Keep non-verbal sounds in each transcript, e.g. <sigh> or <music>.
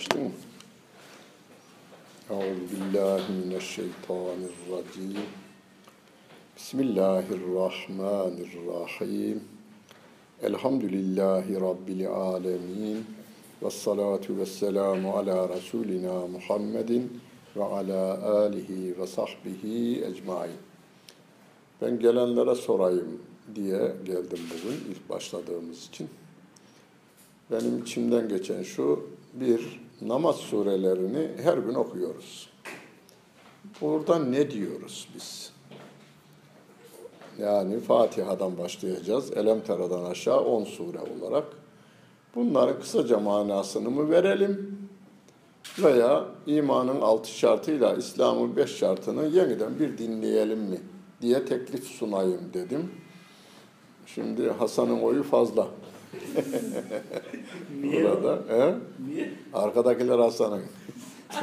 Açtın mı? Euzu billahi mineşşeytanirracim. Bismillahirrahmanirrahim. Elhamdülillahi Rabbil alemin. Ve salatu ve selamu ala Resulina Muhammedin ve ala alihi ve sahbihi ecmain. Ben gelenlere sorayım diye geldim bugün ilk başladığımız için. Benim içimden geçen şu, bir namaz surelerini her gün okuyoruz. Burada ne diyoruz biz? Yani Fatiha'dan başlayacağız. Elem Tera'dan aşağı 10 sure olarak. Bunların kısaca manasını mı verelim? Veya imanın altı şartıyla İslam'ın beş şartını yeniden bir dinleyelim mi? diye teklif sunayım dedim. Şimdi Hasan'ın oyu fazla. Niye? Burada. He? Niye? Arkadakiler Hasan'ın. <laughs>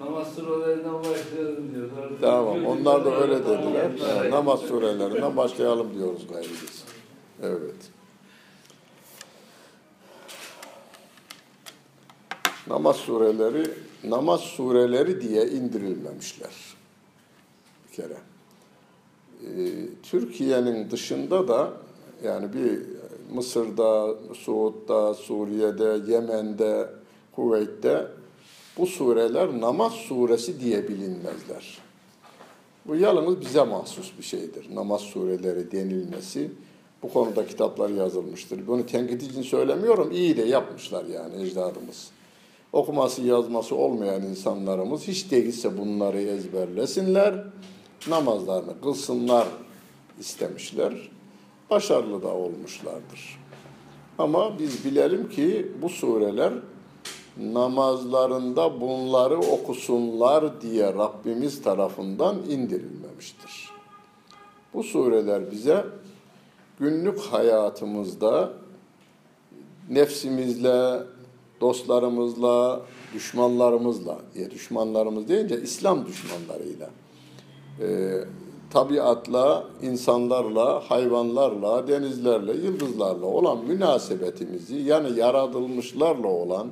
Namaz surelerinden başlayalım diyor. Sonra Tamam. Onlar da öyle dediler. namaz surelerinden başlayalım diyoruz gayrı biz. Evet. Namaz sureleri namaz sureleri diye indirilmemişler. Bir kere. Ee, Türkiye'nin dışında da yani bir Mısır'da, Suud'da, Suriye'de, Yemen'de, Kuveyt'te bu sureler namaz suresi diye bilinmezler. Bu yalnız bize mahsus bir şeydir. Namaz sureleri denilmesi. Bu konuda kitaplar yazılmıştır. Bunu tenkit için söylemiyorum. İyi de yapmışlar yani ecdadımız. Okuması yazması olmayan insanlarımız hiç değilse bunları ezberlesinler. Namazlarını kılsınlar istemişler. Başarılı da olmuşlardır. Ama biz bilelim ki bu sureler namazlarında bunları okusunlar diye Rabbimiz tarafından indirilmemiştir. Bu sureler bize günlük hayatımızda nefsimizle, dostlarımızla, düşmanlarımızla, diye düşmanlarımız deyince İslam düşmanlarıyla, e, tabiatla, insanlarla, hayvanlarla, denizlerle, yıldızlarla olan münasebetimizi, yani yaratılmışlarla olan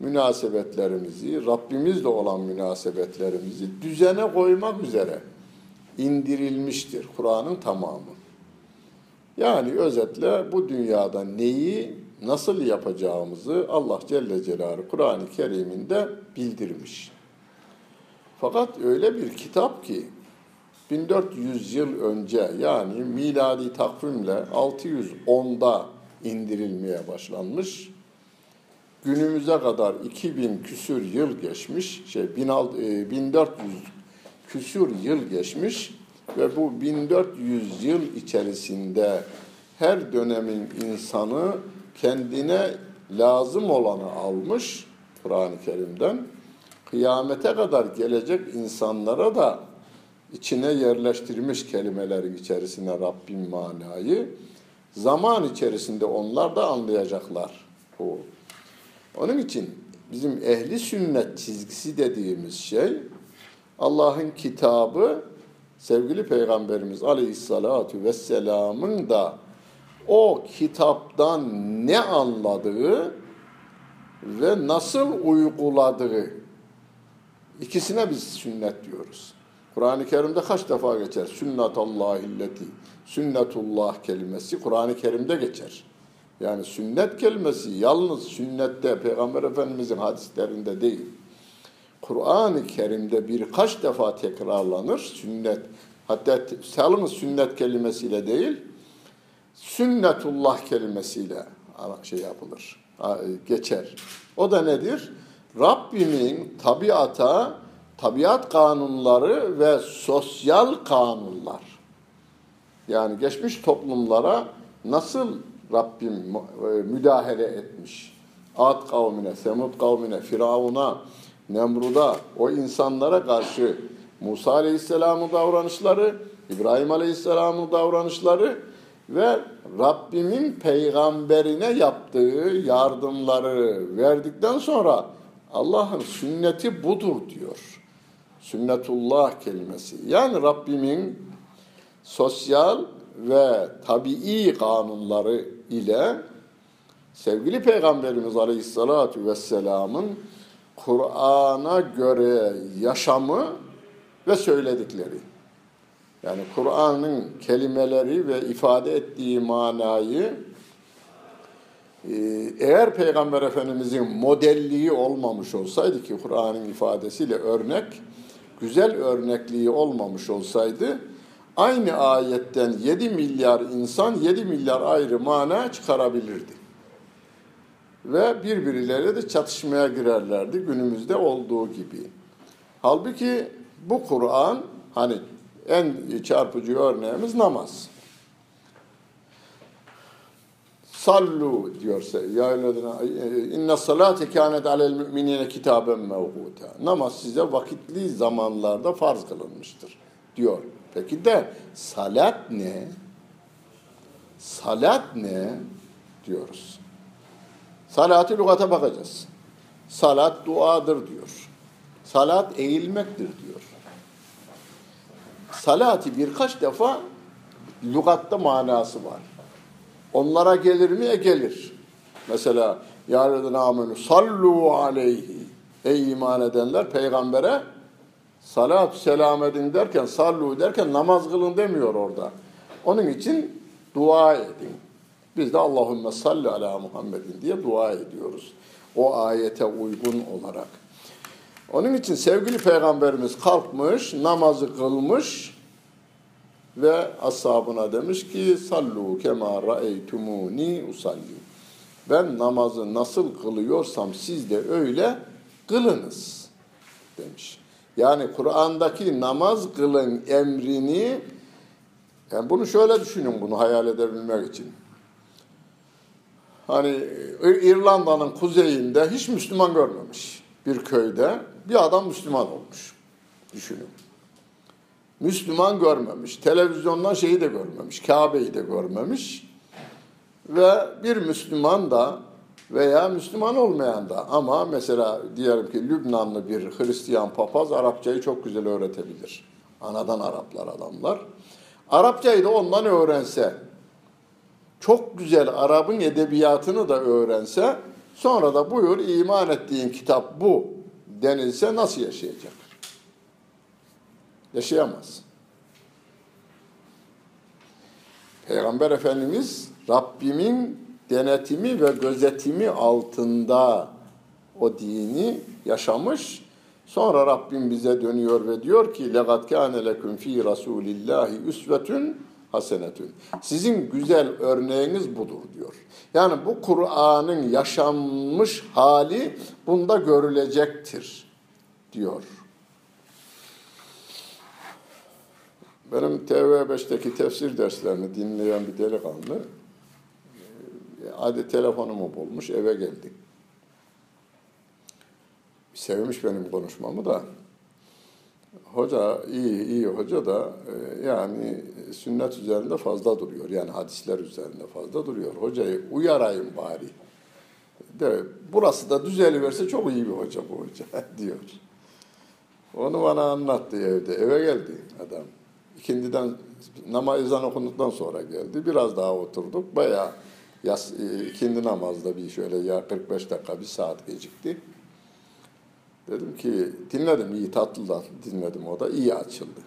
münasebetlerimizi, Rabbimizle olan münasebetlerimizi düzene koymak üzere indirilmiştir Kur'an'ın tamamı. Yani özetle bu dünyada neyi nasıl yapacağımızı Allah Celle Celaluhu Kur'an-ı Kerim'inde bildirmiş. Fakat öyle bir kitap ki 1400 yıl önce yani miladi takvimle 610'da indirilmeye başlanmış. Günümüze kadar 2000 küsür yıl geçmiş, şey 1400 küsür yıl geçmiş ve bu 1400 yıl içerisinde her dönemin insanı kendine lazım olanı almış Kur'an-ı Kerim'den. Kıyamete kadar gelecek insanlara da içine yerleştirmiş kelimelerin içerisine Rabbim manayı. Zaman içerisinde onlar da anlayacaklar bu. Onun için bizim ehli sünnet çizgisi dediğimiz şey Allah'ın kitabı sevgili Peygamberimiz Aleyhisselatü Vesselam'ın da o kitaptan ne anladığı ve nasıl uyguladığı ikisine biz sünnet diyoruz. Kur'an-ı Kerim'de kaç defa geçer? Sünnetallahilleti, sünnetullah kelimesi Kur'an-ı Kerim'de geçer. Yani sünnet kelimesi yalnız sünnette Peygamber Efendimizin hadislerinde değil. Kur'an-ı Kerim'de birkaç defa tekrarlanır sünnet. Hatta yalnız sünnet kelimesiyle değil, sünnetullah kelimesiyle şey yapılır, geçer. O da nedir? Rabbimin tabiata, tabiat kanunları ve sosyal kanunlar. Yani geçmiş toplumlara nasıl Rabbim müdahale etmiş? Ad kavmine, Semud kavmine, Firavun'a, Nemrud'a, o insanlara karşı Musa Aleyhisselam'ın davranışları, İbrahim Aleyhisselam'ın davranışları ve Rabbimin peygamberine yaptığı yardımları verdikten sonra Allah'ın sünneti budur diyor. Sünnetullah kelimesi. Yani Rabbimin sosyal ve tabii kanunları ile sevgili Peygamberimiz Aleyhisselatü Vesselam'ın Kur'an'a göre yaşamı ve söyledikleri. Yani Kur'an'ın kelimeleri ve ifade ettiği manayı e, eğer Peygamber Efendimizin modelliği olmamış olsaydı ki Kur'an'ın ifadesiyle örnek, güzel örnekliği olmamış olsaydı aynı ayetten 7 milyar insan 7 milyar ayrı mana çıkarabilirdi. Ve birbirleriyle de çatışmaya girerlerdi günümüzde olduğu gibi. Halbuki bu Kur'an hani en çarpıcı örneğimiz namaz. Sallu diyorsa ya inne salate kânet alel müminine kitaben mevhuta. Namaz size vakitli zamanlarda farz kılınmıştır diyor. Peki de salat ne? Salat ne? diyoruz. Salatı lügata bakacağız. Salat duadır diyor. Salat eğilmektir diyor. Salati birkaç defa lügatta manası var. Onlara gelir mi? E gelir. Mesela yarın amenü sallu aleyhi. Ey iman edenler peygambere salat selam edin derken sallu derken namaz kılın demiyor orada. Onun için dua edin. Biz de Allahümme salli ala Muhammedin diye dua ediyoruz. O ayete uygun olarak. Onun için sevgili peygamberimiz kalkmış, namazı kılmış ve ashabına demiş ki sallu kema ra'eytumuni usalli. Ben namazı nasıl kılıyorsam siz de öyle kılınız demiş. Yani Kur'an'daki namaz kılın emrini yani bunu şöyle düşünün bunu hayal edebilmek için. Hani İrlanda'nın kuzeyinde hiç Müslüman görmemiş bir köyde bir adam Müslüman olmuş. Düşünün. Müslüman görmemiş. Televizyondan şeyi de görmemiş. Kabe'yi de görmemiş. Ve bir Müslüman da veya Müslüman olmayan da ama mesela diyelim ki Lübnanlı bir Hristiyan papaz Arapçayı çok güzel öğretebilir. Anadan Araplar adamlar. Arapçayı da ondan öğrense, çok güzel Arap'ın edebiyatını da öğrense, sonra da buyur iman ettiğin kitap bu denilse nasıl yaşayacak? yaşayamaz. Peygamber Efendimiz Rabbimin denetimi ve gözetimi altında o dini yaşamış. Sonra Rabbim bize dönüyor ve diyor ki lekat kâne leküm fî rasûlillâhi üsvetün hasenetün. Sizin güzel örneğiniz budur diyor. Yani bu Kur'an'ın yaşanmış hali bunda görülecektir diyor. Benim TV5'teki tefsir derslerini dinleyen bir delikanlı hadi telefonumu bulmuş eve geldik. Sevmiş benim konuşmamı da. Hoca iyi iyi hoca da e, yani sünnet üzerinde fazla duruyor. Yani hadisler üzerinde fazla duruyor. Hocayı uyarayım bari. De, burası da düzeliverse çok iyi bir hoca bu hoca <laughs> diyor. Onu bana anlattı evde. Eve geldi adam. İkindiden namaz ezan okunduktan sonra geldi. Biraz daha oturduk. Bayağı yas, e, ikindi namazda bir şöyle ya 45 dakika bir saat gecikti. Dedim ki dinledim iyi tatlı tatlı dinledim o da iyi açıldı.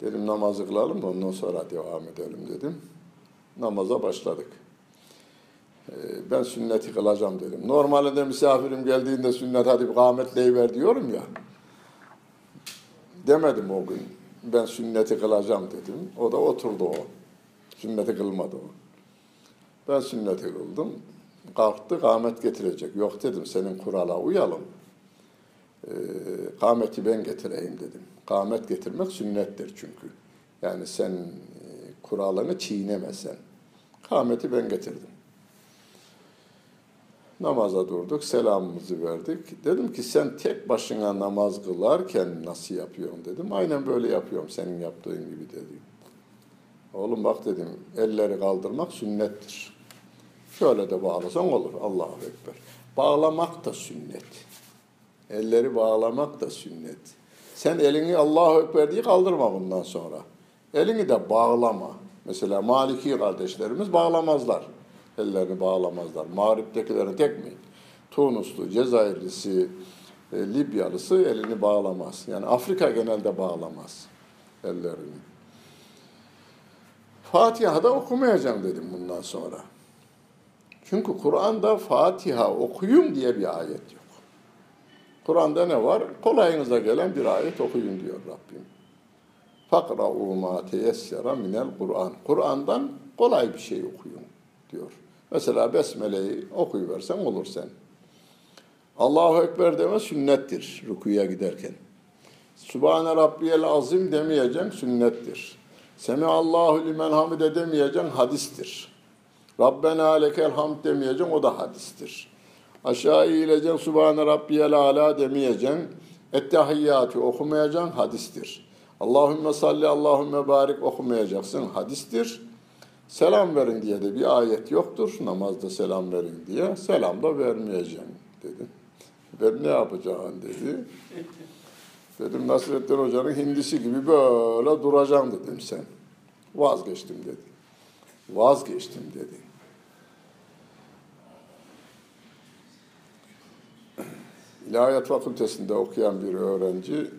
Dedim namazı kılalım ondan sonra devam edelim dedim. Namaza başladık. Ee, ben sünneti kılacağım dedim. Normalde misafirim geldiğinde sünnet hadi kâmetleyiver diyorum ya. Demedim o gün. Ben sünneti kılacağım dedim. O da oturdu o. Sünneti kılmadı o. Ben sünneti kıldım. Kalktı kâmet getirecek. Yok dedim senin kurala uyalım e, ben getireyim dedim. Kâmet getirmek sünnettir çünkü. Yani sen e, kuralını çiğnemesen. Kâmeti ben getirdim. Namaza durduk, selamımızı verdik. Dedim ki sen tek başına namaz kılarken nasıl yapıyorsun dedim. Aynen böyle yapıyorum senin yaptığın gibi dedi. Oğlum bak dedim elleri kaldırmak sünnettir. Şöyle de bağlasan olur. Allahu Ekber. Bağlamak da sünnet. Elleri bağlamak da sünnet. Sen elini Allahu Ekber diye kaldırma bundan sonra. Elini de bağlama. Mesela Maliki kardeşlerimiz bağlamazlar. Ellerini bağlamazlar. Mağrip'tekilerin tek mi? Tunuslu, Cezayirlisi, e, Libyalısı elini bağlamaz. Yani Afrika genelde bağlamaz ellerini. Fatiha'da okumayacağım dedim bundan sonra. Çünkü Kur'an'da Fatiha okuyun diye bir ayet yok. Kur'an'da ne var? Kolayınıza gelen bir ayet okuyun diyor Rabbim. Fakra'u ma teyessera minel Kur'an. Kur'an'dan kolay bir şey okuyun diyor. Mesela Besmele'yi okuyuversen olur sen. Allahu Ekber deme sünnettir rukuya giderken. Sübhane Rabbiyel Azim demeyeceksin sünnettir. Semiallahu limen hamide demeyeceksin hadistir. Rabbena lekel hamd demeyeceksin o da hadistir. Aşağı eğileceksin Sübhane Rabbiyel Ala demeyeceksin. Ettehiyyatü okumayacaksın hadistir. Allahümme salli Allahümme barik okumayacaksın hadistir. Selam verin diye de bir ayet yoktur. Namazda selam verin diye. Selam da vermeyeceğim dedi. Ben ne yapacağım dedi. Dedim Nasrettin Hoca'nın hindisi gibi böyle duracağım dedim sen. Vazgeçtim dedi. Vazgeçtim dedi. İlahiyat Fakültesinde okuyan bir öğrenci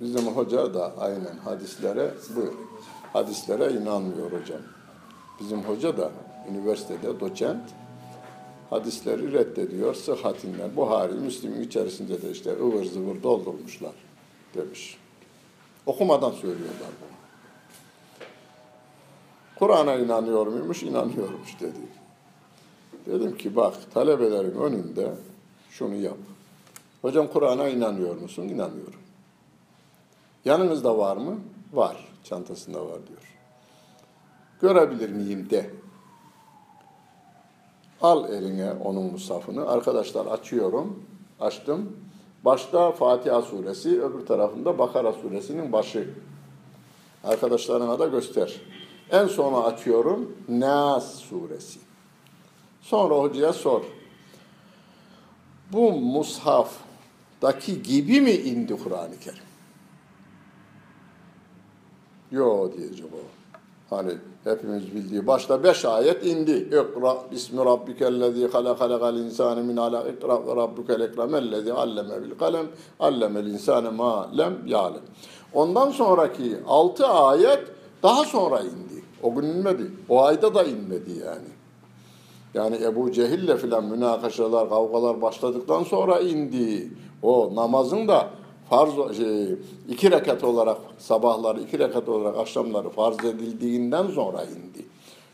bizim hoca da aynen hadislere buyur. Hadislere inanmıyor hocam. Bizim hoca da üniversitede doçent hadisleri reddediyor sıhhatinden. Buhari, Müslim'in içerisinde de işte ıvır zıvır doldurmuşlar demiş. Okumadan söylüyorlar bunu. Kur'an'a inanıyor muymuş? İnanıyormuş dedi. Dedim ki bak talebelerin önünde şunu yap. Hocam Kur'an'a inanıyor musun? İnanıyorum. Yanınızda var mı? Var. Çantasında var diyor. Görebilir miyim de. Al eline onun musafını. Arkadaşlar açıyorum. Açtım. Başta Fatiha suresi, öbür tarafında Bakara suresinin başı. Arkadaşlarına da göster. En sona açıyorum. Nas suresi. Sonra hocaya sor. Bu mushaftaki gibi mi indi Kur'an-ı Kerim? Yo diyecek o. Hani hepimiz bildiği başta beş ayet indi. İkra bismi rabbikellezi halakal insane min alaq ikra ve rabbukel ekremellezi alleme bil kalem allemel insane ma lem ya'lem. Ondan sonraki altı ayet daha sonra indi. O gün inmedi. O ayda da inmedi yani. Yani Ebu Cehil'le filan münakaşalar, kavgalar başladıktan sonra indi. O namazın da farz şey, iki rekat olarak sabahları iki rekat olarak akşamları farz edildiğinden sonra indi.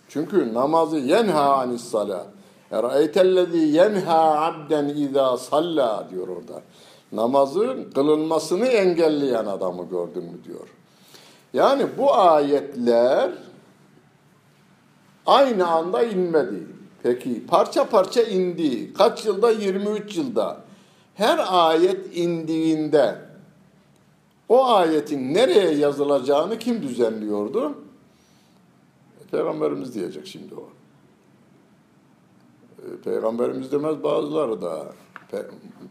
Çünkü namazı yenha anis sala. Ere'eytellezî yenha abden izâ salla diyor orada. Namazın kılınmasını engelleyen adamı gördün mü diyor. Yani bu ayetler aynı anda inmedi. Peki parça parça indi. Kaç yılda? 23 yılda. Her ayet indiğinde o ayetin nereye yazılacağını kim düzenliyordu? Peygamberimiz diyecek şimdi o. Peygamberimiz demez bazıları da. Pe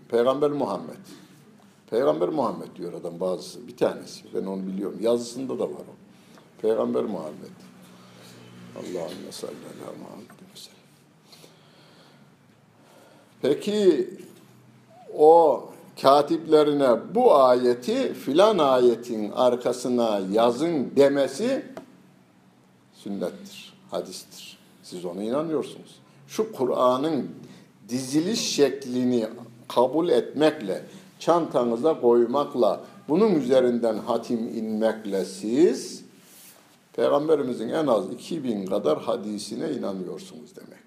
Peygamber Muhammed. Peygamber Muhammed diyor adam bazısı. Bir tanesi. Ben onu biliyorum. Yazısında da var o. Peygamber Muhammed. Allahümme salli ala Muhammed. Peki o katiplerine bu ayeti filan ayetin arkasına yazın demesi sünnettir, hadistir. Siz ona inanıyorsunuz. Şu Kur'an'ın diziliş şeklini kabul etmekle, çantanıza koymakla, bunun üzerinden hatim inmekle siz Peygamberimizin en az 2000 kadar hadisine inanıyorsunuz demektir.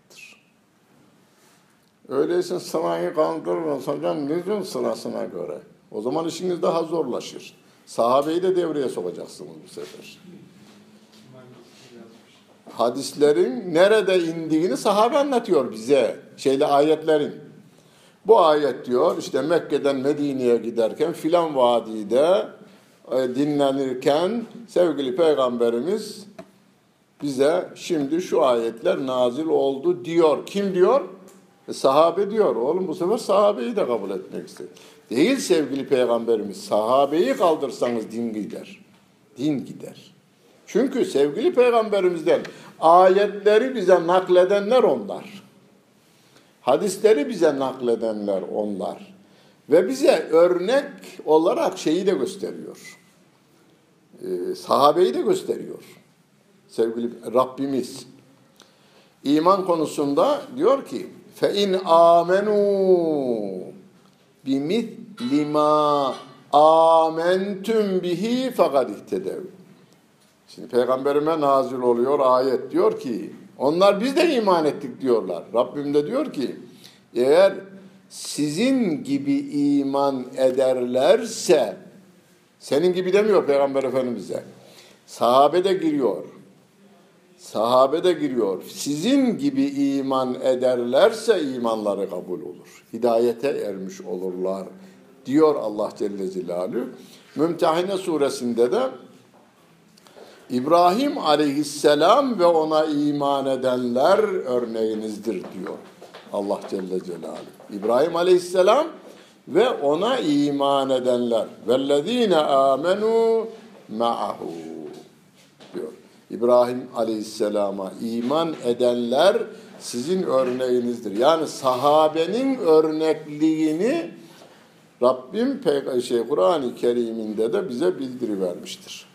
Öyleyse sırayı kaldırırız hocam diyorsun sırasına göre? O zaman işiniz daha zorlaşır. Sahabeyi de devreye sokacaksınız bu sefer. Hadislerin nerede indiğini sahabe anlatıyor bize. Şeyle ayetlerin. Bu ayet diyor işte Mekke'den Medine'ye giderken filan vadide e, dinlenirken sevgili peygamberimiz bize şimdi şu ayetler nazil oldu diyor. Kim diyor? E, sahabe diyor. Oğlum bu sefer sahabeyi de kabul etmek istedim. Değil sevgili peygamberimiz. Sahabeyi kaldırsanız din gider. Din gider. Çünkü sevgili peygamberimizden ayetleri bize nakledenler onlar. Hadisleri bize nakledenler onlar. Ve bize örnek olarak şeyi de gösteriyor. Ee, sahabeyi de gösteriyor. Sevgili Rabbimiz. İman konusunda diyor ki fe in amenu bimitli ma amentum bihi fakat ihtedev. Şimdi peygamberime nazil oluyor ayet diyor ki onlar biz de iman ettik diyorlar. Rabbim de diyor ki eğer sizin gibi iman ederlerse senin gibi demiyor peygamber efendimize. Sahabe de giriyor. Sahabe de giriyor. Sizin gibi iman ederlerse imanları kabul olur. Hidayete ermiş olurlar diyor Allah Celle Celaluhu. Mümtehine suresinde de İbrahim aleyhisselam ve ona iman edenler örneğinizdir diyor Allah Celle Celaluhu. İbrahim aleyhisselam ve ona iman edenler. Vellezine amenu ma'ahu. İbrahim aleyhisselama iman edenler sizin örneğinizdir. Yani sahabenin örnekliğini Rabbim şey Kur'an-ı Kerim'inde de bize bildirivermiştir.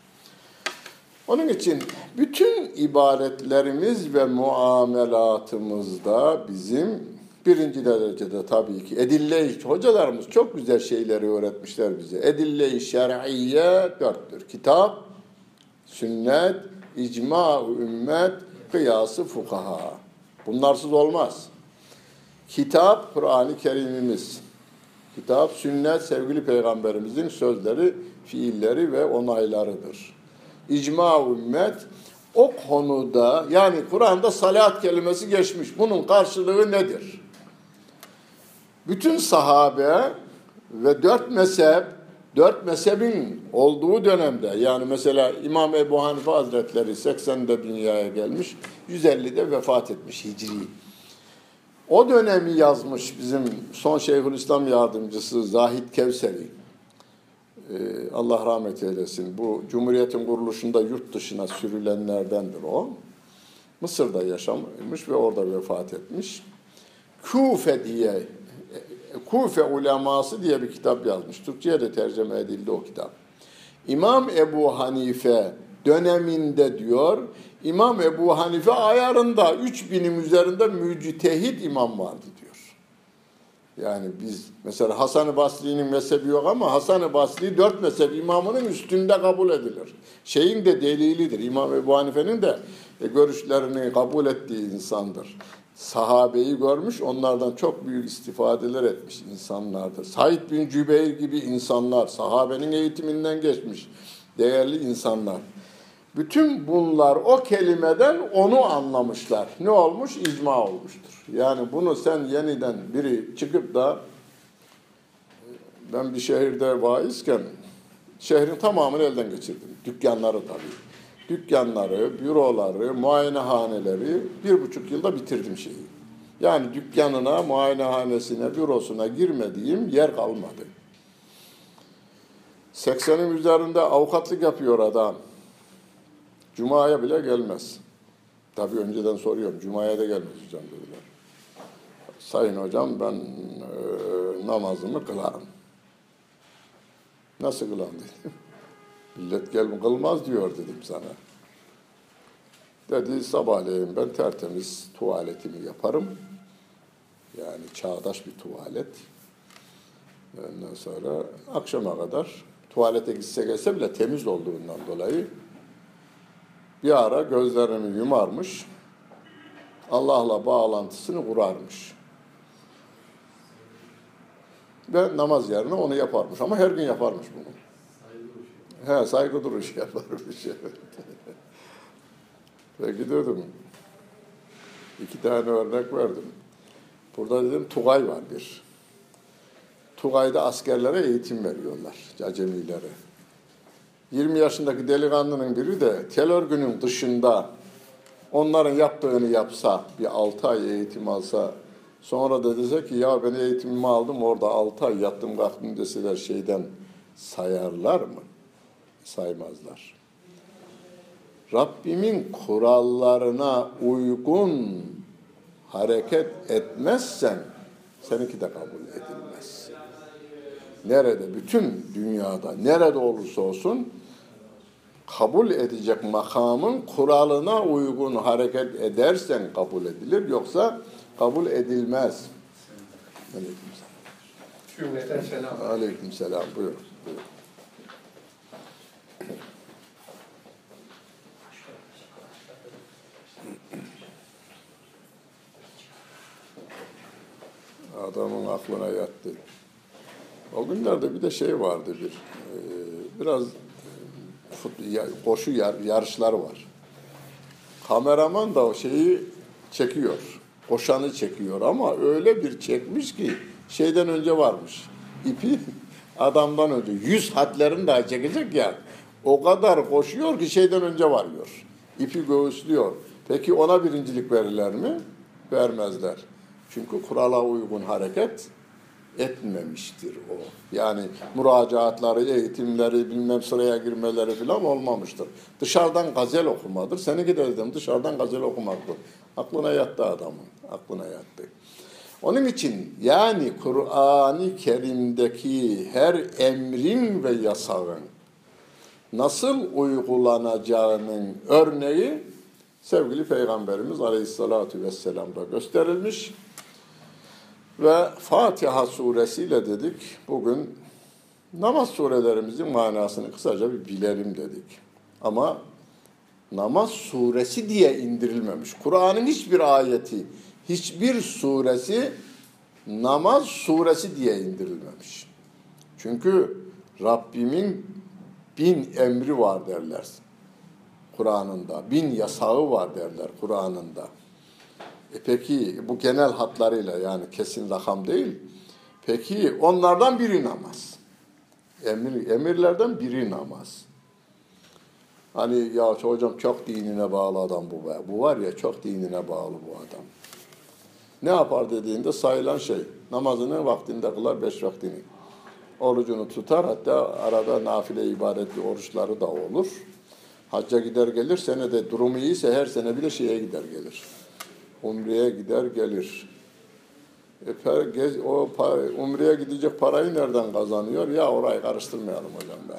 Onun için bütün ibadetlerimiz ve muamelatımızda bizim birinci derecede tabii ki edille hocalarımız çok güzel şeyleri öğretmişler bize. Edille-i şer'iyye dörttür. Kitap, sünnet, icma ümmet, kıyası fukaha. Bunlarsız olmaz. Kitap, Kur'an-ı Kerim'imiz. Kitap, sünnet, sevgili peygamberimizin sözleri, fiilleri ve onaylarıdır. İcma ümmet o konuda yani Kur'an'da salat kelimesi geçmiş. Bunun karşılığı nedir? Bütün sahabe ve dört mezhep, dört mezhebin olduğu dönemde yani mesela İmam Ebu Hanife Hazretleri 80'de dünyaya gelmiş, 150'de vefat etmiş Hicri. O dönemi yazmış bizim son Şeyhülislam yardımcısı Zahid Kevseri. Ee, Allah rahmet eylesin. Bu Cumhuriyet'in kuruluşunda yurt dışına sürülenlerdendir o. Mısır'da yaşamış ve orada vefat etmiş. Kufe diye, Kufe uleması diye bir kitap yazmış. Türkçe'ye de tercüme edildi o kitap. İmam Ebu Hanife döneminde diyor, İmam Ebu Hanife ayarında 3000'in üzerinde müctehit imam vardı diyor. Yani biz mesela Hasan-ı Basri'nin mezhebi yok ama Hasan-ı Basri dört mezhep imamının üstünde kabul edilir. Şeyin de delilidir. İmam Ebu Hanife'nin de e, görüşlerini kabul ettiği insandır. Sahabeyi görmüş, onlardan çok büyük istifadeler etmiş insanlardır. Said bin Cübeyr gibi insanlar, sahabenin eğitiminden geçmiş değerli insanlar. Bütün bunlar o kelimeden onu anlamışlar. Ne olmuş? İcma olmuştur. Yani bunu sen yeniden biri çıkıp da ben bir şehirde vaizken şehrin tamamını elden geçirdim. Dükkanları tabii. Dükkanları, büroları, muayenehaneleri bir buçuk yılda bitirdim şeyi. Yani dükkanına, muayenehanesine, bürosuna girmediğim yer kalmadı. 80'in üzerinde avukatlık yapıyor adam. Cuma'ya bile gelmez. Tabii önceden soruyorum. Cuma'ya da gelmez hocam dediler. Sayın hocam ben e, namazımı kılarım. Nasıl kılan dedim. Millet gel kılmaz diyor dedim sana. Dedi sabahleyin ben tertemiz tuvaletimi yaparım. Yani çağdaş bir tuvalet. Ondan sonra akşama kadar tuvalete gitse gelse bile temiz olduğundan dolayı bir ara gözlerini yumarmış. Allah'la bağlantısını kurarmış. Ve namaz yerine onu yaparmış. Ama her gün yaparmış bunu. He, saygı duruşu yaparmış. Peki dedim. İki tane örnek verdim. Burada dedim Tugay var bir. Tugay'da askerlere eğitim veriyorlar. Acemilere. 20 yaşındaki delikanlının biri de tel örgünün dışında onların yaptığını yapsa, bir 6 ay eğitim alsa, sonra da dese ki ya ben eğitimimi aldım orada 6 ay yattım kalktım deseler şeyden sayarlar mı? Saymazlar. Rabbimin kurallarına uygun hareket etmezsen seninki de kabul edilmez. Nerede, bütün dünyada, nerede olursa olsun kabul edecek makamın kuralına uygun hareket edersen kabul edilir. Yoksa kabul edilmez. Aleykümselam. Cümleten selam. Aleykümselam. Buyur. Adamın aklına yattı. O günlerde bir de şey vardı bir, e, biraz e, koşu yar, yarışlar var. Kameraman da şeyi çekiyor. Koşanı çekiyor ama öyle bir çekmiş ki şeyden önce varmış. İpi <laughs> adamdan önce. Yüz hatlerini daha çekecek ya. O kadar koşuyor ki şeyden önce varıyor. İpi göğüslüyor. Peki ona birincilik verirler mi? Vermezler. Çünkü kurala uygun hareket etmemiştir o. Yani müracaatları, eğitimleri, bilmem sıraya girmeleri falan olmamıştır. Dışarıdan gazel okumadır. Seninki de dedim dışarıdan gazel okumaktır. Aklına yattı adamın. Aklına yattı. Onun için yani Kur'an-ı Kerim'deki her emrin ve yasağın nasıl uygulanacağının örneği sevgili Peygamberimiz Aleyhisselatü Vesselam'da gösterilmiş. Ve Fatiha suresiyle dedik bugün namaz surelerimizin manasını kısaca bir bilelim dedik. Ama namaz suresi diye indirilmemiş. Kur'an'ın hiçbir ayeti, hiçbir suresi namaz suresi diye indirilmemiş. Çünkü Rabbimin bin emri var derler Kur'an'ında. Bin yasağı var derler Kur'an'ında. E peki bu genel hatlarıyla yani kesin rakam değil. Peki onlardan biri namaz. Emir, emirlerden biri namaz. Hani ya hocam çok dinine bağlı adam bu be. Bu var ya çok dinine bağlı bu adam. Ne yapar dediğinde sayılan şey. Namazını vaktinde kılar beş vaktini. Orucunu tutar hatta arada nafile ibadetli oruçları da olur. Hacca gider gelir senede durumu iyiyse her sene bile şeye gider gelir. Umre'ye gider gelir. E, o pa- Umre'ye gidecek parayı nereden kazanıyor? Ya orayı karıştırmayalım hocam be.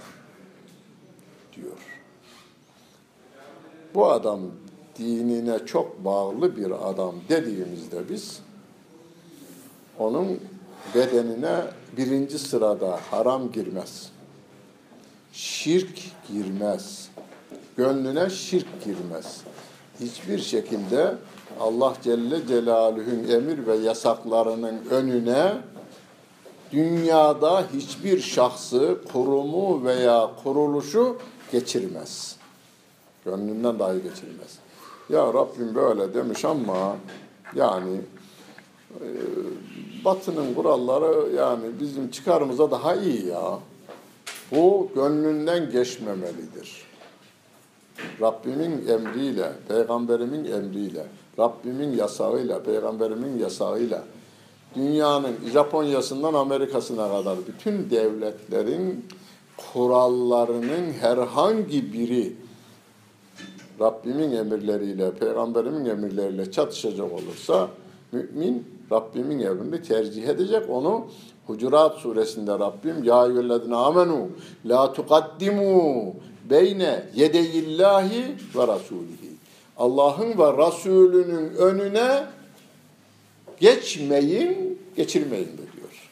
Diyor. Bu adam dinine çok bağlı bir adam dediğimizde biz onun bedenine birinci sırada haram girmez. Şirk girmez. Gönlüne şirk girmez. Hiçbir şekilde Allah Celle Celaluhu'nun emir ve yasaklarının önüne dünyada hiçbir şahsı, kurumu veya kuruluşu geçirmez. Gönlünden dahi geçirmez. Ya Rabbim böyle demiş ama yani e, Batı'nın kuralları yani bizim çıkarımıza daha iyi ya. Bu gönlünden geçmemelidir. Rabbimin emriyle, peygamberimin emriyle, Rabbimin yasağıyla, peygamberimin yasağıyla dünyanın Japonya'sından Amerika'sına kadar bütün devletlerin kurallarının herhangi biri Rabbimin emirleriyle, peygamberimin emirleriyle çatışacak olursa mümin Rabbimin emrini tercih edecek. Onu Hucurat suresinde Rabbim ya eyyühellezine amenu la tukaddimu beyne yedeyillahi ve rasulihi. Allah'ın ve Resulünün önüne geçmeyin, geçirmeyin de diyor.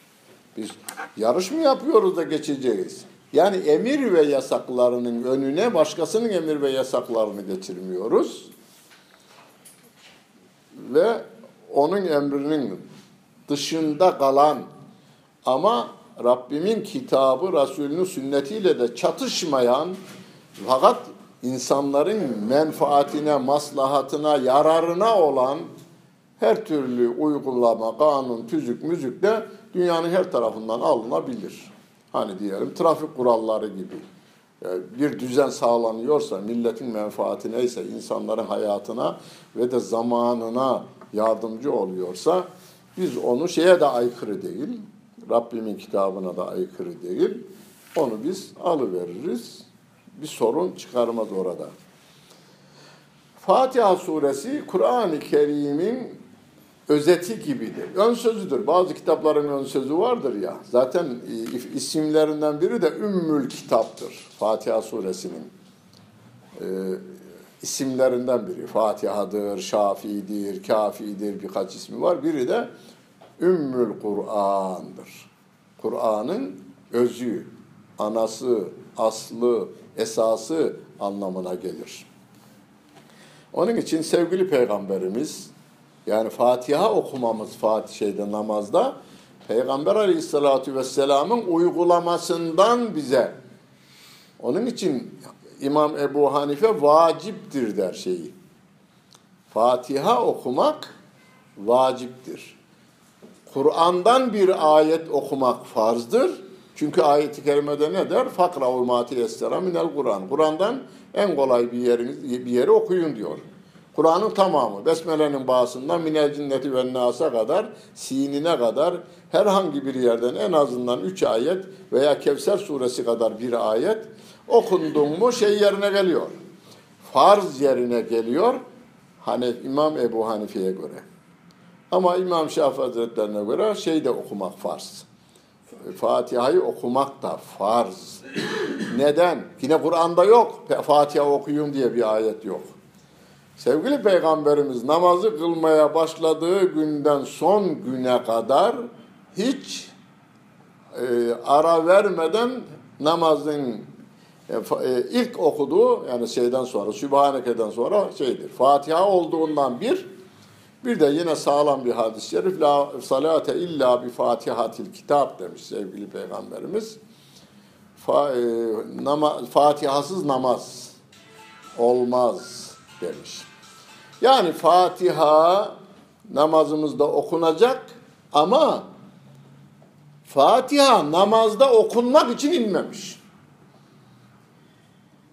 Biz yarış mı yapıyoruz da geçeceğiz? Yani emir ve yasaklarının önüne başkasının emir ve yasaklarını geçirmiyoruz. Ve onun emrinin dışında kalan ama Rabbimin kitabı, Resulünün sünnetiyle de çatışmayan fakat insanların menfaatine, maslahatına, yararına olan her türlü uygulama, kanun, tüzük, müzik de dünyanın her tarafından alınabilir. Hani diyelim trafik kuralları gibi. Yani bir düzen sağlanıyorsa, milletin menfaatine ise, insanların hayatına ve de zamanına yardımcı oluyorsa biz onu şeye de aykırı değil, Rabbimin kitabına da aykırı değil. Onu biz alıveririz. Bir sorun çıkarmaz orada. Fatiha suresi Kur'an-ı Kerim'in özeti gibidir. Ön sözüdür. Bazı kitapların ön sözü vardır ya. Zaten e, isimlerinden biri de Ümmül Kitap'tır. Fatiha suresinin e, isimlerinden biri. Fatiha'dır, Şafi'dir, Kafi'dir birkaç ismi var. Biri de Ümmül Kur'an'dır. Kur'an'ın özü, anası, aslı, esası anlamına gelir. Onun için sevgili peygamberimiz yani Fatiha okumamız Fatih şeyde namazda Peygamber Aleyhisselatü Vesselam'ın uygulamasından bize onun için İmam Ebu Hanife vaciptir der şeyi. Fatiha okumak vaciptir. Kur'an'dan bir ayet okumak farzdır. Çünkü ayet-i kerimede ne der? Fakra ulmati yessera minel Kur'an. Kur'an'dan en kolay bir yeriniz bir yeri okuyun diyor. Kur'an'ın tamamı, Besmele'nin bağısından minel cinneti ve nasa kadar, sinine kadar herhangi bir yerden en azından üç ayet veya Kevser suresi kadar bir ayet okundun mu şey yerine geliyor. Farz yerine geliyor. Hani İmam Ebu Hanife'ye göre. Ama İmam Şafii Hazretlerine göre şey de okumak farz. Fatiha'yı okumak da farz. Neden? Yine Kur'an'da yok. Fatiha okuyun diye bir ayet yok. Sevgili Peygamberimiz namazı kılmaya başladığı günden son güne kadar hiç e, ara vermeden namazın e, e, ilk okuduğu yani şeyden sonra Sübhaneke'den sonra şeydir. Fatiha olduğundan bir bir de yine sağlam bir hadis-i şerif la salate illa bi fatihatil kitap demiş sevgili peygamberimiz. Fa, e, nama, Fatihasız namaz olmaz demiş. Yani Fatiha namazımızda okunacak ama Fatiha namazda okunmak için inmemiş.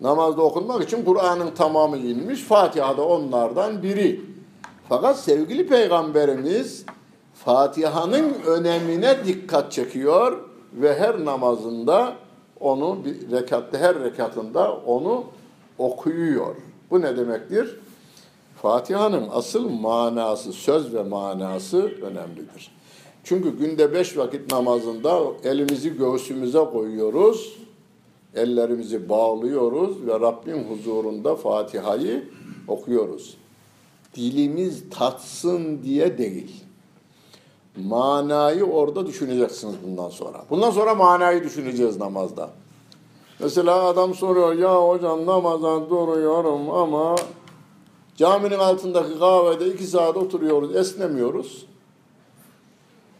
Namazda okunmak için Kur'an'ın tamamı inmiş. Fatiha da onlardan biri. Fakat sevgili peygamberimiz Fatiha'nın önemine dikkat çekiyor ve her namazında onu bir rekatta her rekatında onu okuyuyor. Bu ne demektir? Fatiha'nın asıl manası, söz ve manası önemlidir. Çünkü günde beş vakit namazında elimizi göğsümüze koyuyoruz, ellerimizi bağlıyoruz ve Rabbin huzurunda Fatiha'yı okuyoruz. Dilimiz tatsın diye değil. Manayı orada düşüneceksiniz bundan sonra. Bundan sonra manayı düşüneceğiz namazda. Mesela adam soruyor, ya hocam namaza duruyorum ama caminin altındaki kahvede iki saat oturuyoruz, esnemiyoruz.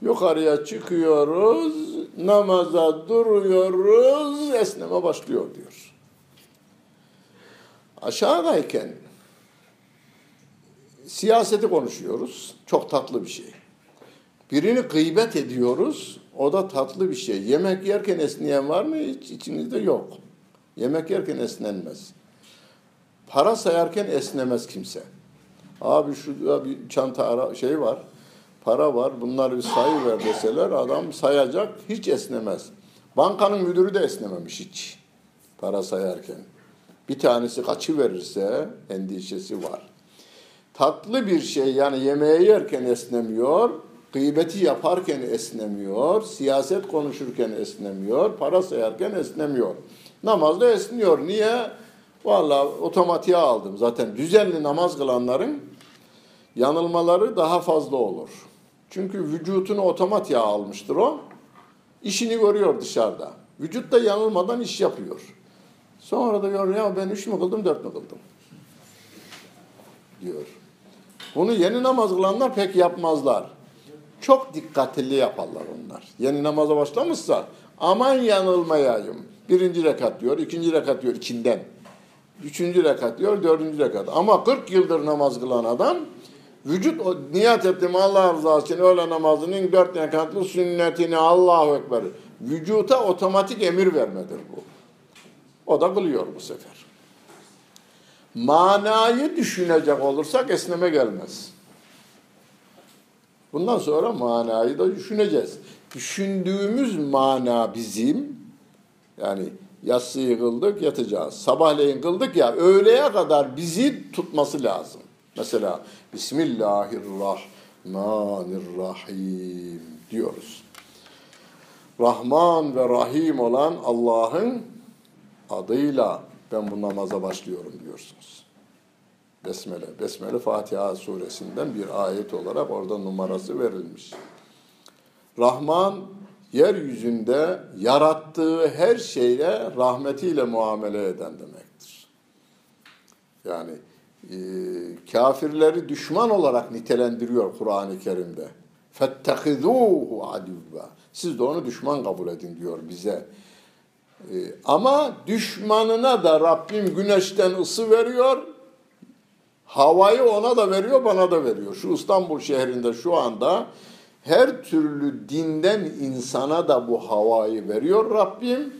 Yukarıya çıkıyoruz, namaza duruyoruz, esneme başlıyor diyor. Aşağıdayken siyaseti konuşuyoruz, çok tatlı bir şey. Birini gıybet ediyoruz, o da tatlı bir şey. Yemek yerken esneyen var mı? Hiç içinizde yok. Yemek yerken esnenmez. Para sayarken esnemez kimse. Abi şurada bir çanta ara, şey var, para var, bunları bir sayı ver deseler adam sayacak, hiç esnemez. Bankanın müdürü de esnememiş hiç para sayarken. Bir tanesi kaçı verirse endişesi var. Tatlı bir şey yani yemeği yerken esnemiyor, gıybeti yaparken esnemiyor, siyaset konuşurken esnemiyor, para sayarken esnemiyor. Namazda esniyor. Niye? Vallahi otomatiğe aldım. Zaten düzenli namaz kılanların yanılmaları daha fazla olur. Çünkü vücutunu otomatiğe almıştır o. İşini görüyor dışarıda. Vücut da yanılmadan iş yapıyor. Sonra da diyor ya ben üç mü kıldım dört mü kıldım? Diyor. Bunu yeni namaz kılanlar pek yapmazlar. Çok dikkatli yaparlar onlar. Yeni namaza başlamışsa aman yanılmayayım. Birinci rekat diyor, ikinci rekat diyor ikinden. Üçüncü rekat diyor, dördüncü rekat. Ama 40 yıldır namaz kılan adam vücut o, niyet ettim Allah rızası için öğle namazının dört rekatlı sünnetini Allahu Ekber. Vücuta otomatik emir vermedir bu. O da kılıyor bu sefer. Manayı düşünecek olursak esneme gelmez. Bundan sonra manayı da düşüneceğiz. Düşündüğümüz mana bizim yani Yatsıyı kıldık yatacağız. Sabahleyin kıldık ya öğleye kadar bizi tutması lazım. Mesela Bismillahirrahmanirrahim diyoruz. Rahman ve Rahim olan Allah'ın adıyla ben bu namaza başlıyorum diyorsunuz. Besmele. Besmele Fatiha suresinden bir ayet olarak orada numarası verilmiş. Rahman yeryüzünde yarattığı her şeyle rahmetiyle muamele eden demektir. Yani e, kafirleri düşman olarak nitelendiriyor Kur'an-ı Kerim'de. فَاتَّخِذُوهُ عَدِوًّا Siz de onu düşman kabul edin diyor bize. E, ama düşmanına da Rabbim güneşten ısı veriyor, havayı ona da veriyor, bana da veriyor. Şu İstanbul şehrinde şu anda her türlü dinden insana da bu havayı veriyor Rabbim.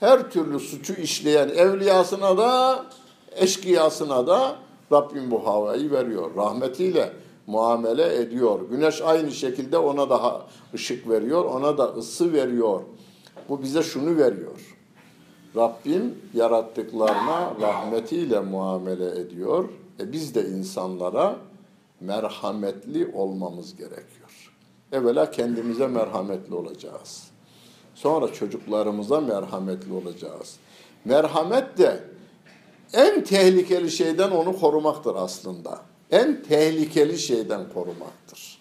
Her türlü suçu işleyen evliyasına da eşkıyasına da Rabbim bu havayı veriyor. Rahmetiyle muamele ediyor. Güneş aynı şekilde ona da ışık veriyor, ona da ısı veriyor. Bu bize şunu veriyor. Rabbim yarattıklarına rahmetiyle muamele ediyor. E biz de insanlara merhametli olmamız gerekiyor. Evvela kendimize merhametli olacağız. Sonra çocuklarımıza merhametli olacağız. Merhamet de en tehlikeli şeyden onu korumaktır aslında. En tehlikeli şeyden korumaktır.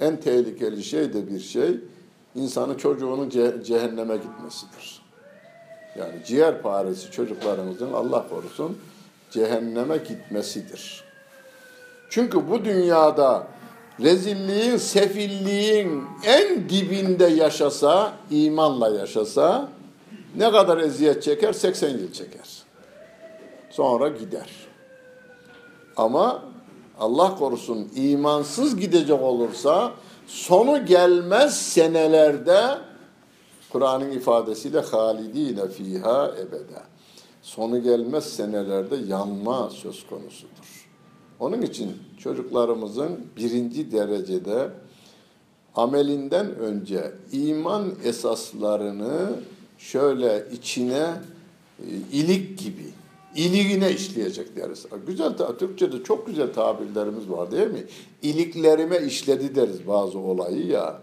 En tehlikeli şey de bir şey, insanı çocuğunun cehenneme gitmesidir. Yani ciğer paresi çocuklarımızın Allah korusun cehenneme gitmesidir. Çünkü bu dünyada rezilliğin, sefilliğin en dibinde yaşasa, imanla yaşasa ne kadar eziyet çeker? 80 yıl çeker. Sonra gider. Ama Allah korusun imansız gidecek olursa sonu gelmez senelerde Kur'an'ın ifadesiyle halidine fiha ebede. Sonu gelmez senelerde yanma söz konusudur. Onun için çocuklarımızın birinci derecede amelinden önce iman esaslarını şöyle içine e, ilik gibi, iliğine işleyecek deriz. Güzel, Türkçe'de çok güzel tabirlerimiz var değil mi? İliklerime işledi deriz bazı olayı ya.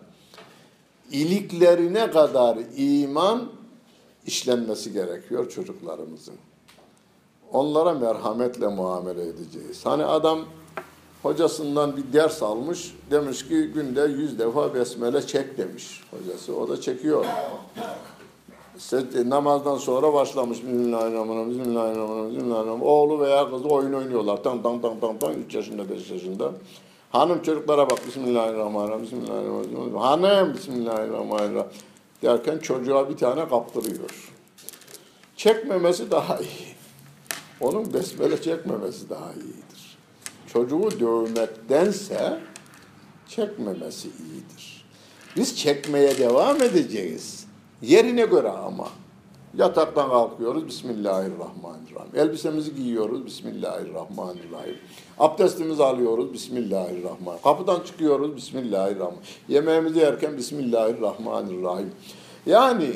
İliklerine kadar iman işlenmesi gerekiyor çocuklarımızın. Onlara merhametle muamele edeceğiz. Hani adam hocasından bir ders almış. Demiş ki günde yüz defa besmele çek demiş hocası. O da çekiyor. Namazdan sonra başlamış. Bismillahirrahmanirrahim, Bismillahirrahmanirrahim, Bismillahirrahmanirrahim. Oğlu veya kızı oyun oynuyorlar. Tam tam tam tam tam 3 yaşında 5 yaşında. Hanım çocuklara bak Bismillahirrahmanirrahim, Bismillahirrahmanirrahim. Hanım Bismillahirrahmanirrahim derken çocuğa bir tane kaptırıyor. Çekmemesi daha iyi. Onun besmele çekmemesi daha iyidir. Çocuğu dövmektense çekmemesi iyidir. Biz çekmeye devam edeceğiz. Yerine göre ama. Yataktan kalkıyoruz. Bismillahirrahmanirrahim. Elbisemizi giyiyoruz. Bismillahirrahmanirrahim. Abdestimizi alıyoruz. Bismillahirrahmanirrahim. Kapıdan çıkıyoruz. Bismillahirrahmanirrahim. Yemeğimizi yerken Bismillahirrahmanirrahim. Yani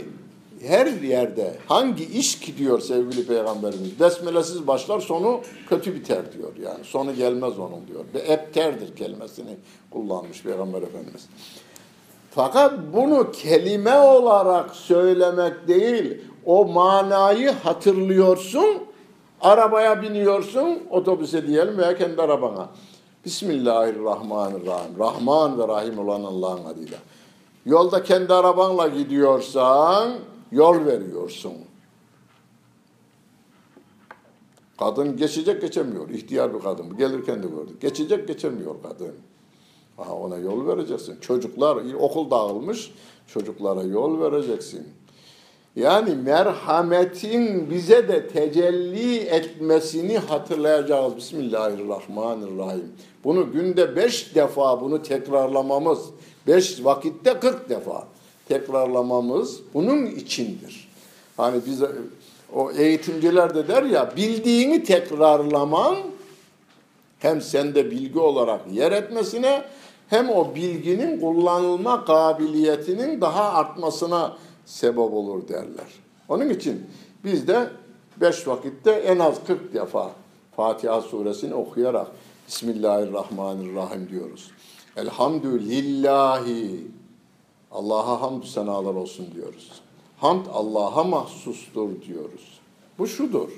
her yerde hangi iş gidiyor sevgili peygamberimiz? Besmelesiz başlar sonu kötü biter diyor. Yani sonu gelmez onun diyor. Ve epterdir kelimesini kullanmış peygamber efendimiz. Fakat bunu kelime olarak söylemek değil, o manayı hatırlıyorsun, arabaya biniyorsun, otobüse diyelim veya kendi arabana. Bismillahirrahmanirrahim. Rahman ve Rahim olan Allah'ın adıyla. Yolda kendi arabanla gidiyorsan yol veriyorsun. Kadın geçecek geçemiyor. İhtiyar bir kadın. Gelirken de gördük. Geçecek geçemiyor kadın. Aha ona yol vereceksin. Çocuklar okul dağılmış. Çocuklara yol vereceksin. Yani merhametin bize de tecelli etmesini hatırlayacağız. Bismillahirrahmanirrahim. Bunu günde beş defa bunu tekrarlamamız, beş vakitte kırk defa tekrarlamamız bunun içindir. Hani biz o eğitimciler de der ya bildiğini tekrarlaman hem sende bilgi olarak yer etmesine hem o bilginin kullanılma kabiliyetinin daha artmasına sebep olur derler. Onun için biz de beş vakitte en az 40 defa Fatiha suresini okuyarak Bismillahirrahmanirrahim diyoruz. Elhamdülillahi Allah'a hamd senalar olsun diyoruz. Hamd Allah'a mahsustur diyoruz. Bu şudur.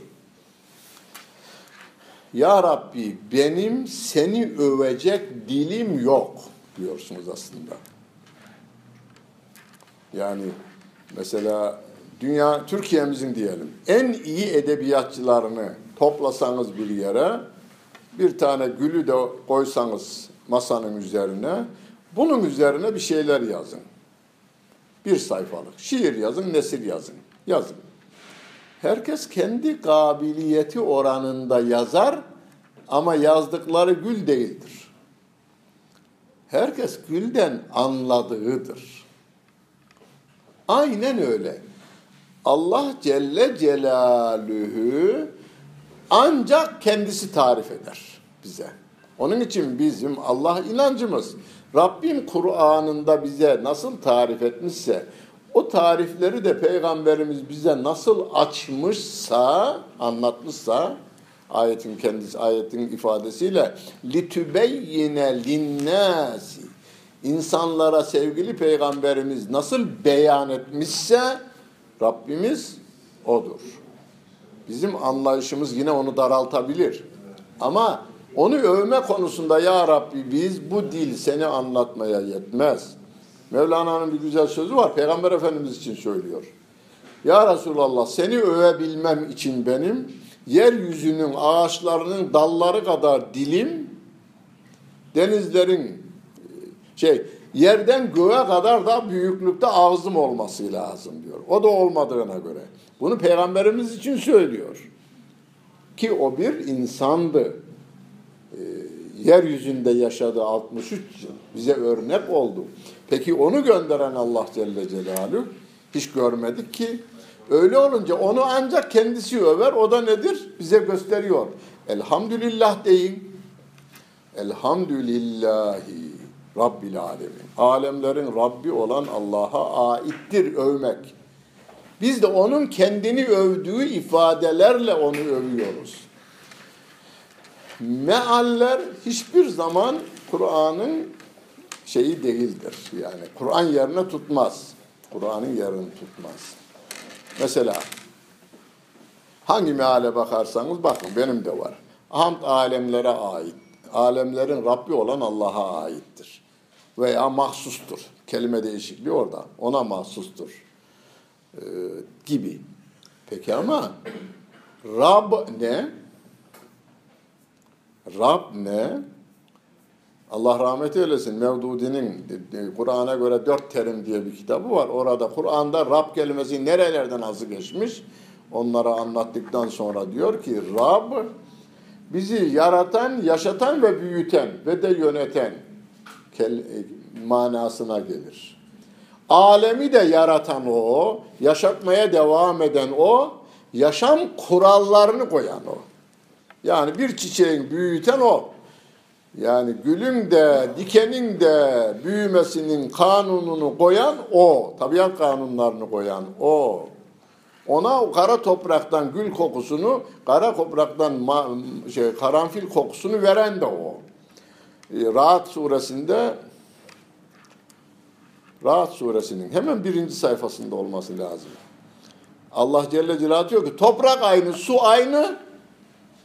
Ya Rabbi benim seni övecek dilim yok diyorsunuz aslında. Yani mesela dünya Türkiye'mizin diyelim en iyi edebiyatçılarını toplasanız bir yere bir tane gülü de koysanız masanın üzerine bunun üzerine bir şeyler yazın. Bir sayfalık. Şiir yazın, nesir yazın. Yazın. Herkes kendi kabiliyeti oranında yazar ama yazdıkları gül değildir. Herkes gülden anladığıdır. Aynen öyle. Allah Celle Celaluhu ancak kendisi tarif eder bize. Onun için bizim Allah inancımız Rabbim Kur'an'ında bize nasıl tarif etmişse o tarifleri de Peygamberimiz bize nasıl açmışsa, anlatmışsa ayetin kendisi ayetin ifadesiyle litübeyyine linnâsi insanlara sevgili peygamberimiz nasıl beyan etmişse Rabbimiz odur. Bizim anlayışımız yine onu daraltabilir. Ama onu övme konusunda ya Rabbi biz bu dil seni anlatmaya yetmez. Mevlana'nın bir güzel sözü var. Peygamber Efendimiz için söylüyor. Ya Resulallah seni övebilmem için benim yeryüzünün ağaçlarının dalları kadar dilim denizlerin şey yerden göğe kadar da büyüklükte ağzım olması lazım diyor. O da olmadığına göre. Bunu peygamberimiz için söylüyor. Ki o bir insandı. Yeryüzünde yaşadı 63 yıl. Bize örnek oldu. Peki onu gönderen Allah Celle Celaluhu hiç görmedik ki. Öyle olunca onu ancak kendisi över. O da nedir? Bize gösteriyor. Elhamdülillah deyin. Elhamdülillahi Rabbil alemin. Alemlerin Rabbi olan Allah'a aittir övmek. Biz de onun kendini övdüğü ifadelerle onu övüyoruz. Mealler hiçbir zaman Kur'an'ın şeyi değildir. Yani Kur'an yerine tutmaz. Kur'an'ın yerini tutmaz. Mesela hangi meale bakarsanız bakın benim de var. Hamd alemlere ait. Alemlerin Rabbi olan Allah'a aittir. Veya mahsustur. Kelime değişikliği orada. Ona mahsustur. Ee, gibi. Peki ama Rab ne? Rab ne? Allah rahmet eylesin. Mevdudi'nin Kur'an'a göre dört terim diye bir kitabı var. Orada Kur'an'da Rab kelimesi nerelerden azı geçmiş? Onları anlattıktan sonra diyor ki Rab bizi yaratan, yaşatan ve büyüten ve de yöneten manasına gelir. Alemi de yaratan o, yaşatmaya devam eden o, yaşam kurallarını koyan o. Yani bir çiçeğin büyüten o. Yani gülün de, dikenin de büyümesinin kanununu koyan o. Tabiat kanunlarını koyan o. Ona o kara topraktan gül kokusunu, kara topraktan ma, şey, karanfil kokusunu veren de o. E, Rahat suresinde Rahat suresinin hemen birinci sayfasında olması lazım. Allah Celle Celaluhu diyor ki toprak aynı, su aynı,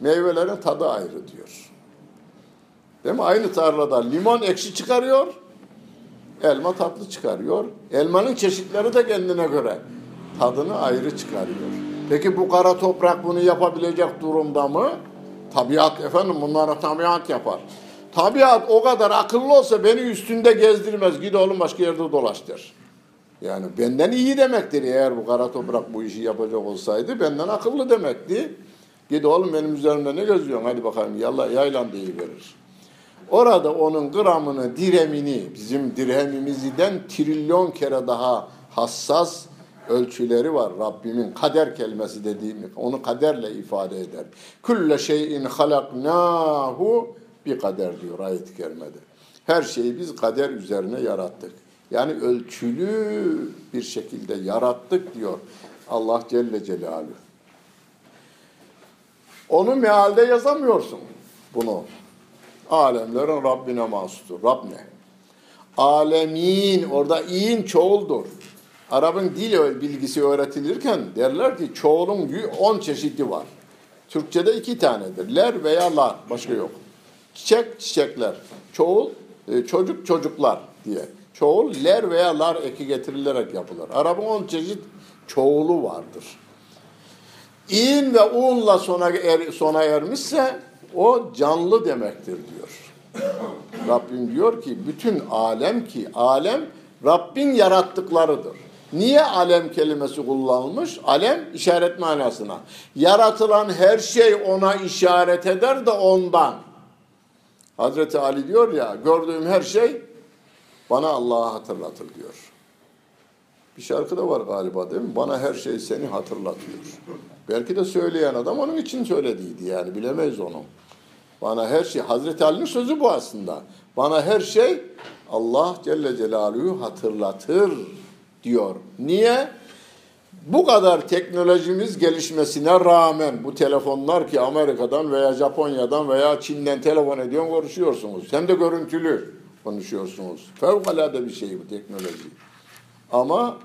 meyvelerin tadı ayrı diyor. Değil mi? Aynı tarlada limon ekşi çıkarıyor, elma tatlı çıkarıyor. Elmanın çeşitleri de kendine göre tadını ayrı çıkarıyor. Peki bu kara toprak bunu yapabilecek durumda mı? Tabiat efendim bunlara tabiat yapar. Tabiat o kadar akıllı olsa beni üstünde gezdirmez. Git oğlum başka yerde dolaş der. Yani benden iyi demektir eğer bu kara toprak bu işi yapacak olsaydı benden akıllı demekti. Git oğlum benim üzerimde ne geziyorsun hadi bakalım yalla, yaylan verir. Orada onun gramını, diremini bizim dirhemimizden trilyon kere daha hassas ölçüleri var. Rabbimin kader kelimesi dediğimi onu kaderle ifade eder. Külle şeyin halaknahu bir kader diyor ayet-i kerimede. Her şeyi biz kader üzerine yarattık. Yani ölçülü bir şekilde yarattık diyor. Allah Celle Celaluhu. Onu mealde yazamıyorsun bunu. Alemlerin Rabbine mahsustur. Rab ne? Alemin, orada in çoğuldur. Arap'ın dil bilgisi öğretilirken derler ki çoğulun 10 çeşidi var. Türkçe'de iki tanedir. Ler veya lar. Başka yok. Çiçek, çiçekler. Çoğul, e, çocuk, çocuklar diye. Çoğul, ler veya lar eki getirilerek yapılır. Arap'ın 10 çeşit çoğulu vardır. İn ve unla sona, er, sona ermişse o canlı demektir diyor. Rabbim diyor ki bütün alem ki alem Rabbin yarattıklarıdır. Niye alem kelimesi kullanılmış? Alem işaret manasına. Yaratılan her şey ona işaret eder de ondan. Hazreti Ali diyor ya gördüğüm her şey bana Allah'ı hatırlatır diyor. Bir şarkı da var galiba değil mi? Bana her şey seni hatırlatıyor. Belki de söyleyen adam onun için söylediydi yani bilemeyiz onu. Bana her şey, Hazreti Ali'nin sözü bu aslında. Bana her şey Allah Celle Celaluhu hatırlatır diyor. Niye? Bu kadar teknolojimiz gelişmesine rağmen bu telefonlar ki Amerika'dan veya Japonya'dan veya Çin'den telefon ediyorsun konuşuyorsunuz. Hem de görüntülü konuşuyorsunuz. Fevkalade bir şey bu teknoloji. Ama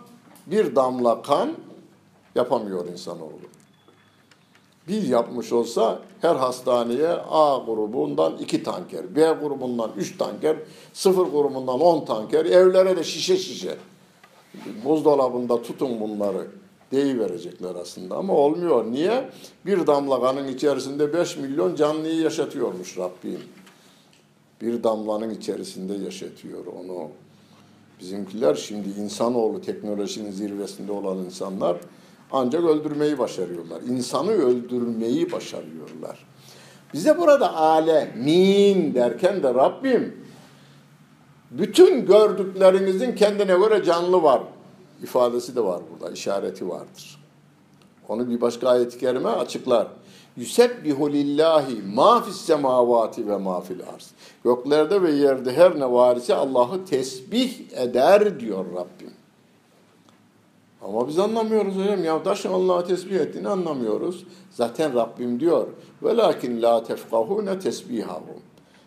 bir damla kan yapamıyor insanoğlu. Bir yapmış olsa her hastaneye A grubundan iki tanker, B grubundan üç tanker, sıfır grubundan on tanker, evlere de şişe şişe. Buzdolabında tutun bunları verecekler aslında ama olmuyor. Niye? Bir damla kanın içerisinde 5 milyon canlıyı yaşatıyormuş Rabbim. Bir damlanın içerisinde yaşatıyor onu. Bizimkiler şimdi insanoğlu teknolojinin zirvesinde olan insanlar ancak öldürmeyi başarıyorlar. İnsanı öldürmeyi başarıyorlar. Bize burada alemin derken de Rabbim bütün gördüklerinizin kendine göre canlı var ifadesi de var burada, işareti vardır. Onu bir başka ayet-i kerime açıklar. Yusebbihu lillahi ma fis semavati ve ma fil arz. Göklerde ve yerde her ne var ise Allah'ı tesbih eder diyor Rabbim. Ama biz anlamıyoruz hocam. Ya taşın Allah'ı tesbih ettiğini anlamıyoruz. Zaten Rabbim diyor. Velakin la tefkahune tesbihahum.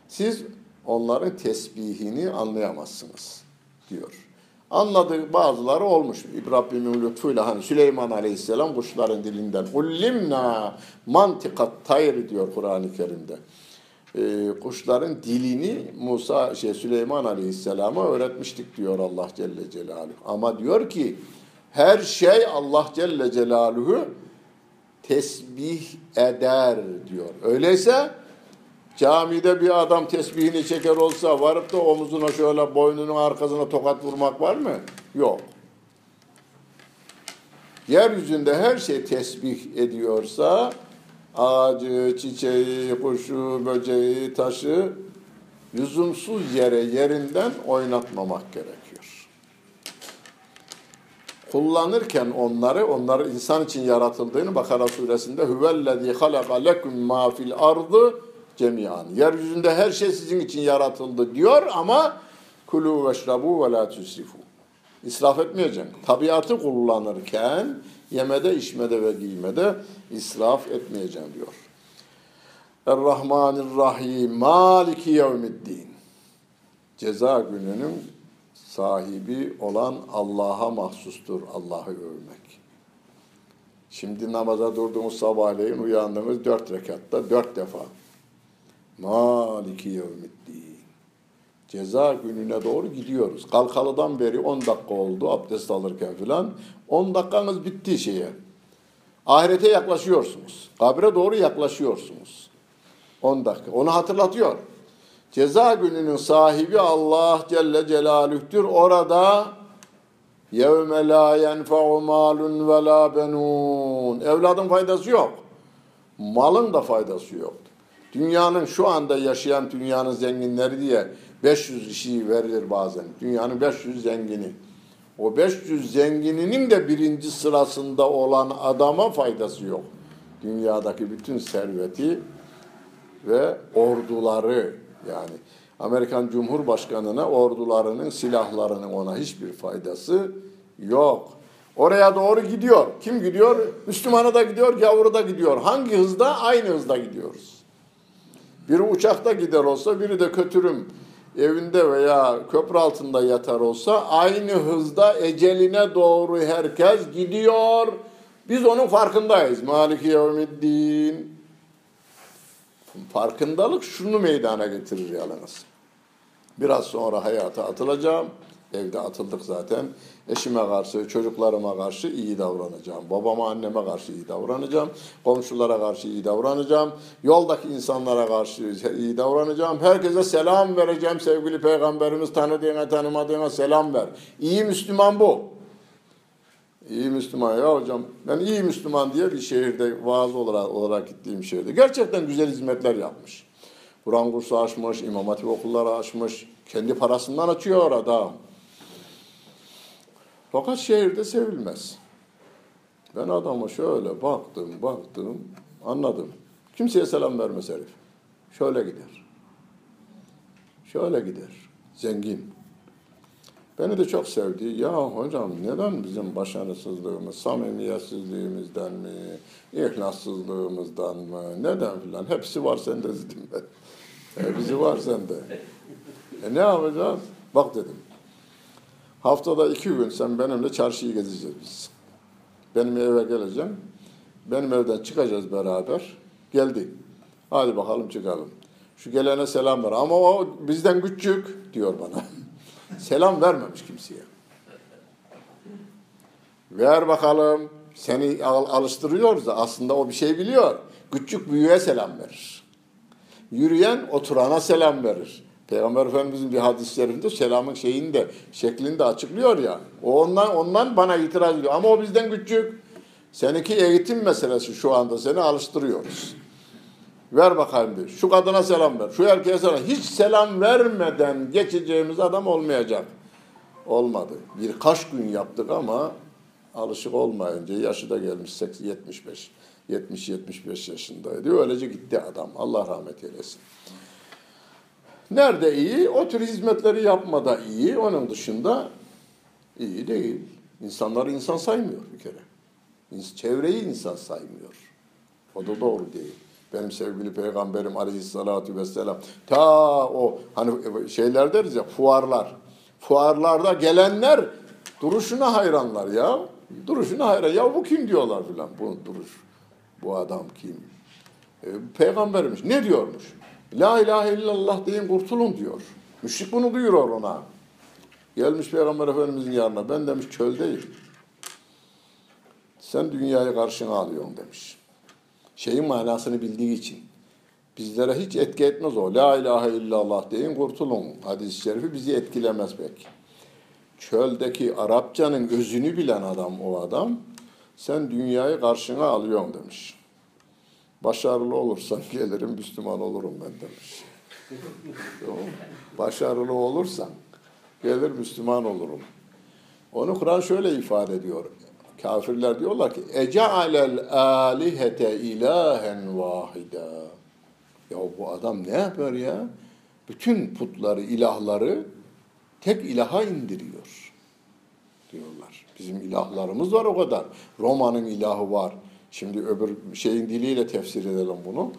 Siz onların tesbihini anlayamazsınız diyor. Anladığı bazıları olmuş. İbrahim'in lütfuyla hani Süleyman Aleyhisselam kuşların dilinden ullimna mantikat tayr diyor Kur'an-ı Kerim'de. Ee, kuşların dilini Musa şey Süleyman Aleyhisselam'a öğretmiştik diyor Allah Celle Celaluhu. Ama diyor ki her şey Allah Celle Celaluhu tesbih eder diyor. Öyleyse camide bir adam tesbihini çeker olsa varıp da omuzuna şöyle boynunun arkasına tokat vurmak var mı? Yok. Yeryüzünde her şey tesbih ediyorsa ağacı, çiçeği, kuşu, böceği, taşı lüzumsuz yere yerinden oynatmamak gerekiyor. Kullanırken onları, onları insan için yaratıldığını Bakara suresinde huvellezî halaka lekum mâ fil ardı cemiyan. Yeryüzünde her şey sizin için yaratıldı diyor ama kulu veşrabu ve la tusrifu. İsraf etmeyeceksin. Tabiatı kullanırken yemede, içmede ve giymede israf etmeyeceksin diyor. Er-Rahmanir-Rahim Maliki yevmiddin. Ceza gününün sahibi olan Allah'a mahsustur Allah'ı övmek. Şimdi namaza durduğumuz sabahleyin uyandığımız dört rekatta dört defa. Maliki yevmiddin. Ceza gününe doğru gidiyoruz. Kalkalıdan beri 10 dakika oldu abdest alırken filan. 10 dakikanız bitti şeye. Ahirete yaklaşıyorsunuz. Kabre doğru yaklaşıyorsunuz. 10 dakika. Onu hatırlatıyor. Ceza gününün sahibi Allah Celle Celaluh'tür. Orada yevme la yenfe'u malun ve la benun. Evladın faydası yok. Malın da faydası yok. Dünyanın şu anda yaşayan dünyanın zenginleri diye 500 kişiyi verilir bazen. Dünyanın 500 zengini. O 500 zengininin de birinci sırasında olan adama faydası yok. Dünyadaki bütün serveti ve orduları yani Amerikan Cumhurbaşkanı'na ordularının silahlarının ona hiçbir faydası yok. Oraya doğru gidiyor. Kim gidiyor? Müslümanı da gidiyor, gavuru da gidiyor. Hangi hızda? Aynı hızda gidiyoruz. Biri uçakta gider olsa, biri de kötürüm evinde veya köprü altında yatar olsa aynı hızda eceline doğru herkes gidiyor. Biz onun farkındayız. Maliki yevmiddin. Farkındalık şunu meydana getirir yalnız. Biraz sonra hayata atılacağım. Evde atıldık zaten. Eşime karşı, çocuklarıma karşı iyi davranacağım. Babama, anneme karşı iyi davranacağım. Komşulara karşı iyi davranacağım. Yoldaki insanlara karşı iyi davranacağım. Herkese selam vereceğim. Sevgili Peygamberimiz tanıdığına tanımadığına selam ver. İyi Müslüman bu. İyi Müslüman ya hocam. Ben iyi Müslüman diye bir şehirde vaaz olarak, olarak gittiğim şehirde. Gerçekten güzel hizmetler yapmış. Kur'an kursu açmış, imam hatip okulları açmış. Kendi parasından açıyor adam. Fakat şehirde sevilmez. Ben adama şöyle baktım, baktım, anladım. Kimseye selam vermez herif. Şöyle gider. Şöyle gider. Zengin. Beni de çok sevdi. Ya hocam neden bizim başarısızlığımız, samimiyetsizliğimizden mi, ihlassızlığımızdan mı, neden filan? Hepsi var sende dedim ben. Hepsi var sende. E ne yapacağız? Bak dedim. Haftada iki gün sen benimle çarşıyı gezeceğiz biz. Benim eve geleceğim. Benim evden çıkacağız beraber. Geldi. Hadi bakalım çıkalım. Şu gelene selam ver. Ama o bizden küçük diyor bana. <laughs> selam vermemiş kimseye. Ver bakalım. Seni al, alıştırıyoruz da aslında o bir şey biliyor. Küçük büyüğe selam verir. Yürüyen oturana selam verir. Peygamber Efendimizin bir hadislerinde selamın şeyini de şeklini de açıklıyor ya. O ondan ondan bana itiraz ediyor. Ama o bizden küçük. Seninki eğitim meselesi şu anda seni alıştırıyoruz. Ver bakayım bir. Şu kadına selam ver. Şu erkeğe selam. Hiç selam vermeden geçeceğimiz adam olmayacak. Olmadı. Birkaç gün yaptık ama alışık olmayınca yaşı da gelmiş 75. 70-75 yaşındaydı. Öylece gitti adam. Allah rahmet eylesin. Nerede iyi? O tür hizmetleri yapmada iyi. Onun dışında iyi değil. İnsanları insan saymıyor bir kere. Çevreyi insan saymıyor. O da doğru değil. Benim sevgili peygamberim aleyhissalatu vesselam ta o hani şeyler deriz ya fuarlar. Fuarlarda gelenler duruşuna hayranlar ya. Duruşuna hayran. Ya bu kim diyorlar filan. Bu duruş. Bu adam kim? E, peygamberimiz ne diyormuş? La ilahe illallah deyin kurtulun diyor. Müşrik bunu duyuyor ona. Gelmiş Peygamber Efendimizin yanına. Ben demiş çöldeyim. Sen dünyayı karşına alıyorsun demiş. Şeyin manasını bildiği için. Bizlere hiç etki etmez o. La ilahe illallah deyin kurtulun. Hadis-i şerifi bizi etkilemez pek. Çöldeki Arapçanın özünü bilen adam o adam. Sen dünyayı karşına alıyorsun demiş. Başarılı olursan gelirim Müslüman olurum ben demiş. Başarılı olursan gelir Müslüman olurum. Onu Kur'an şöyle ifade ediyor. Kafirler diyorlar ki Ece'alel alihete ilahen vahida. Ya bu adam ne yapar ya? Bütün putları, ilahları tek ilaha indiriyor diyorlar. Bizim ilahlarımız var o kadar. Roma'nın ilahı var. Şimdi öbür şeyin diliyle tefsir edelim bunu.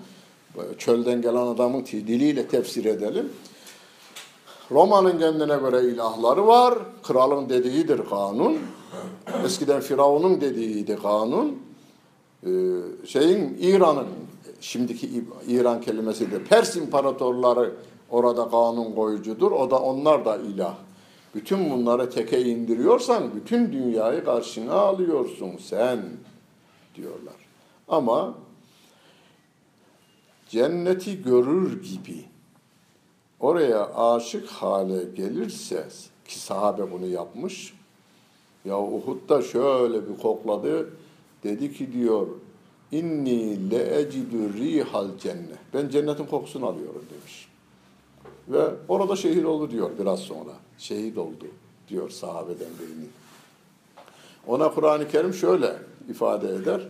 Çölden gelen adamın diliyle tefsir edelim. Roma'nın kendine göre ilahları var. Kralın dediğidir kanun. Eskiden Firavun'un dediğiydi kanun. Ee, şeyin İran'ın şimdiki İran kelimesidir. Pers imparatorları orada kanun koyucudur. O da onlar da ilah. Bütün bunları teke indiriyorsan bütün dünyayı karşına alıyorsun sen diyorlar. Ama cenneti görür gibi oraya aşık hale gelirse ki sahabe bunu yapmış. Ya Uhud'da şöyle bir kokladı. Dedi ki diyor inni le ecidü rihal cennet. Ben cennetin kokusunu alıyorum demiş. Ve orada şehit oldu diyor biraz sonra. Şehit oldu diyor sahabeden birinin. Ona Kur'an-ı Kerim şöyle ifade eder.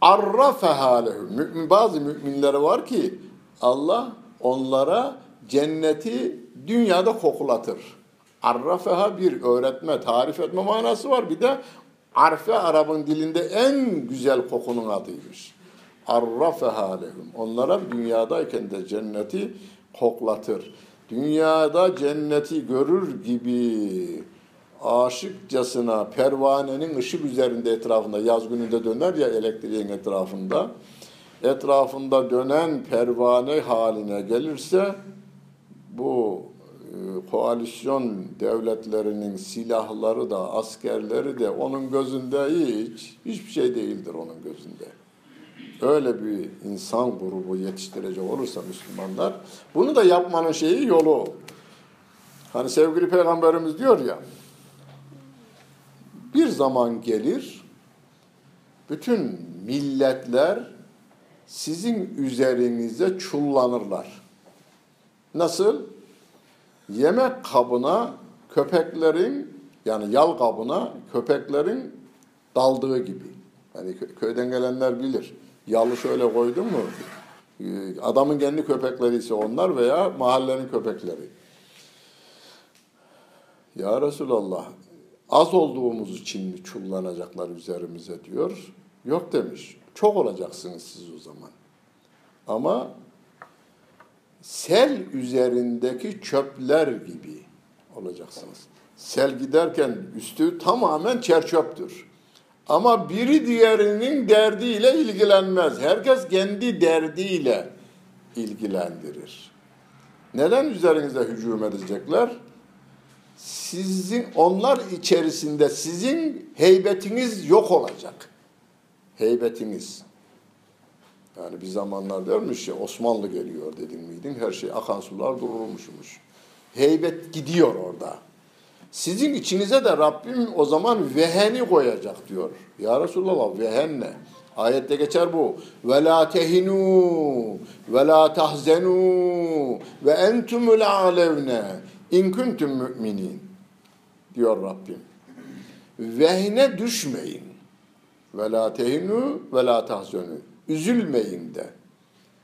Arrafe halehu. Mümin, bazı müminleri var ki Allah onlara cenneti dünyada koklatır. Arrafeha bir öğretme, tarif etme manası var. Bir de arfe Arap'ın dilinde en güzel kokunun adıymış. Arrafeha lehum. Onlara dünyadayken de cenneti koklatır. Dünyada cenneti görür gibi aşıkçasına pervanenin ışık üzerinde etrafında yaz gününde döner ya elektriğin etrafında etrafında dönen pervane haline gelirse bu e, koalisyon devletlerinin silahları da askerleri de onun gözünde hiç hiçbir şey değildir onun gözünde. Öyle bir insan grubu yetiştirecek olursa Müslümanlar bunu da yapmanın şeyi yolu. Hani sevgili peygamberimiz diyor ya bir zaman gelir bütün milletler sizin üzerinize çullanırlar. Nasıl? Yemek kabına köpeklerin yani yal kabına köpeklerin daldığı gibi. Yani köyden gelenler bilir. Yalı şöyle koydun mu? Ee, adamın kendi köpekleri ise onlar veya mahallenin köpekleri. Ya Resulallah az olduğumuz için mi çullanacaklar üzerimize diyor. Yok demiş. Çok olacaksınız siz o zaman. Ama sel üzerindeki çöpler gibi olacaksınız. Sel giderken üstü tamamen çerçöptür. Ama biri diğerinin derdiyle ilgilenmez. Herkes kendi derdiyle ilgilendirir. Neden üzerinize hücum edecekler? Sizin onlar içerisinde sizin heybetiniz yok olacak. Heybetiniz. Yani bir zamanlar dermiş ya Osmanlı geliyor dedin miydin? Her şey akan sular durulmuşmuş. Heybet gidiyor orada. Sizin içinize de Rabbim o zaman veheni koyacak diyor. Ya Resulallah vehen ne? Ayette geçer bu. Ve la tehinu ve la tahzenu ve entumul alevne in kuntum müminin diyor Rabbim. Vehne düşmeyin. Ve la tehinu ve la tahzenu. Üzülmeyin de.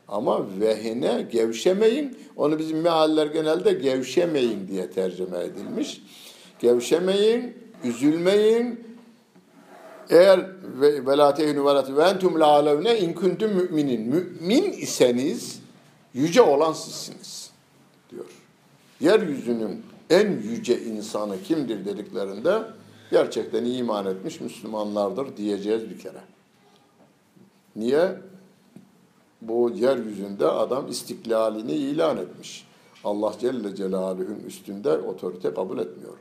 Ama vehine gevşemeyin. Onu bizim mealler genelde gevşemeyin diye tercüme edilmiş. Gevşemeyin, üzülmeyin. Eğer ve la tehinu ve la ve entum la müminin. Mümin iseniz yüce olan sizsiniz. Yeryüzünün en yüce insanı kimdir dediklerinde gerçekten iman etmiş Müslümanlardır diyeceğiz bir kere. Niye? Bu yeryüzünde adam istiklalini ilan etmiş. Allah Celle Celaluhu'nun üstünde otorite kabul etmiyor.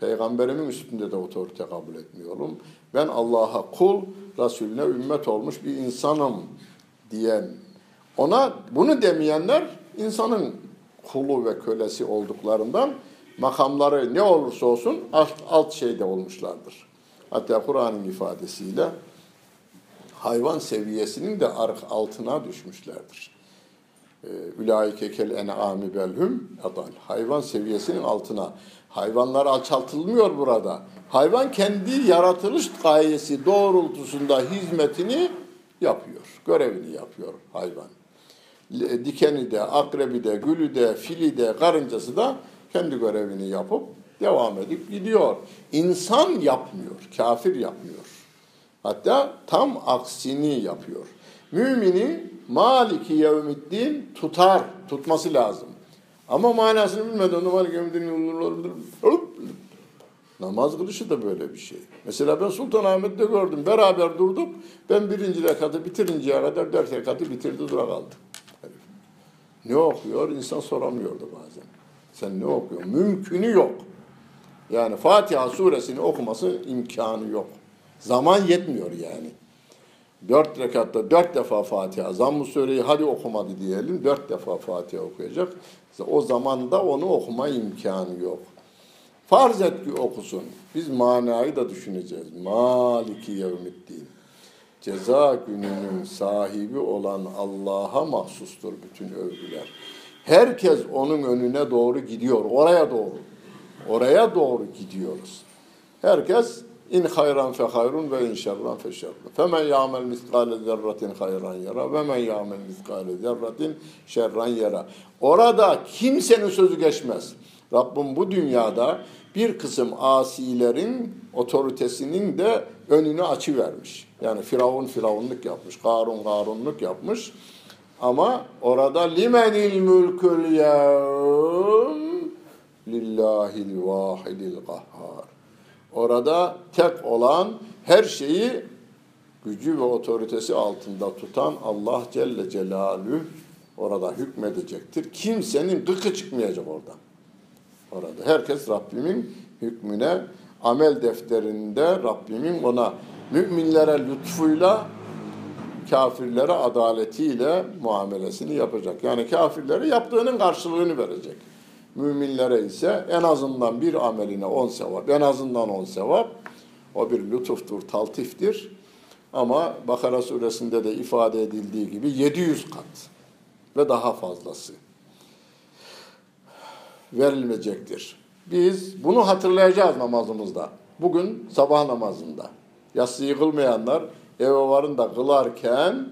Peygamberimin üstünde de otorite kabul etmiyorum. Ben Allah'a kul, Resulüne ümmet olmuş bir insanım diyen, ona bunu demeyenler insanın kulu ve kölesi olduklarından makamları ne olursa olsun alt, alt şeyde olmuşlardır. Hatta Kur'an'ın ifadesiyle hayvan seviyesinin de altına düşmüşlerdir. Ülaike kel en'ami belhum adal. Hayvan seviyesinin altına. Hayvanlar alçaltılmıyor burada. Hayvan kendi yaratılış gayesi doğrultusunda hizmetini yapıyor. Görevini yapıyor hayvan. Dikeni de, akrebi de, gülü de, fili de, karıncası da kendi görevini yapıp devam edip gidiyor. İnsan yapmıyor, kafir yapmıyor. Hatta tam aksini yapıyor. Müminin maliki yevmiddin tutar, tutması lazım. Ama manasını bilmeden maliki yevmiddin Namaz kılışı da böyle bir şey. Mesela ben Sultanahmet'te gördüm. Beraber durduk. Ben birinci rekatı bitirinceye kadar dört rekatı bitirdi dura kaldı. Ne okuyor? İnsan soramıyordu bazen. Sen ne okuyorsun? Mümkünü yok. Yani Fatiha suresini okuması imkanı yok. Zaman yetmiyor yani. Dört rekatta dört defa Fatiha. Zamm-ı Sure'yi hadi okumadı diyelim. Dört defa Fatiha okuyacak. O zaman da onu okuma imkanı yok. Farz et ki okusun. Biz manayı da düşüneceğiz. Maliki yevmiddin. Ceza gününün sahibi olan Allah'a mahsustur bütün övgüler. Herkes onun önüne doğru gidiyor. Oraya doğru. Oraya doğru gidiyoruz. Herkes in hayran fe hayrun ve in şerran fe şerrun. Femen ya'mel miskale zerratin hayran yara ve men ya'mel miskale zerratin şerran yara. Orada kimsenin sözü geçmez. Rabbim bu dünyada bir kısım asilerin otoritesinin de önünü açıvermiş. Yani Firavun firavunluk yapmış, Karun karunluk yapmış. Ama orada limenil mülkül yevm lillahil vahidil kahhar. Orada tek olan her şeyi gücü ve otoritesi altında tutan Allah Celle Celaluhu orada hükmedecektir. Kimsenin gıkı çıkmayacak orada. Orada herkes Rabbimin hükmüne amel defterinde Rabbimin ona müminlere lütfuyla kafirlere adaletiyle muamelesini yapacak. Yani kafirlere yaptığının karşılığını verecek. Müminlere ise en azından bir ameline on sevap, en azından on sevap. O bir lütuftur, taltiftir. Ama Bakara suresinde de ifade edildiği gibi 700 kat ve daha fazlası verilmeyecektir. Biz bunu hatırlayacağız namazımızda. Bugün sabah namazında. Yatsıyı kılmayanlar eve varın da kılarken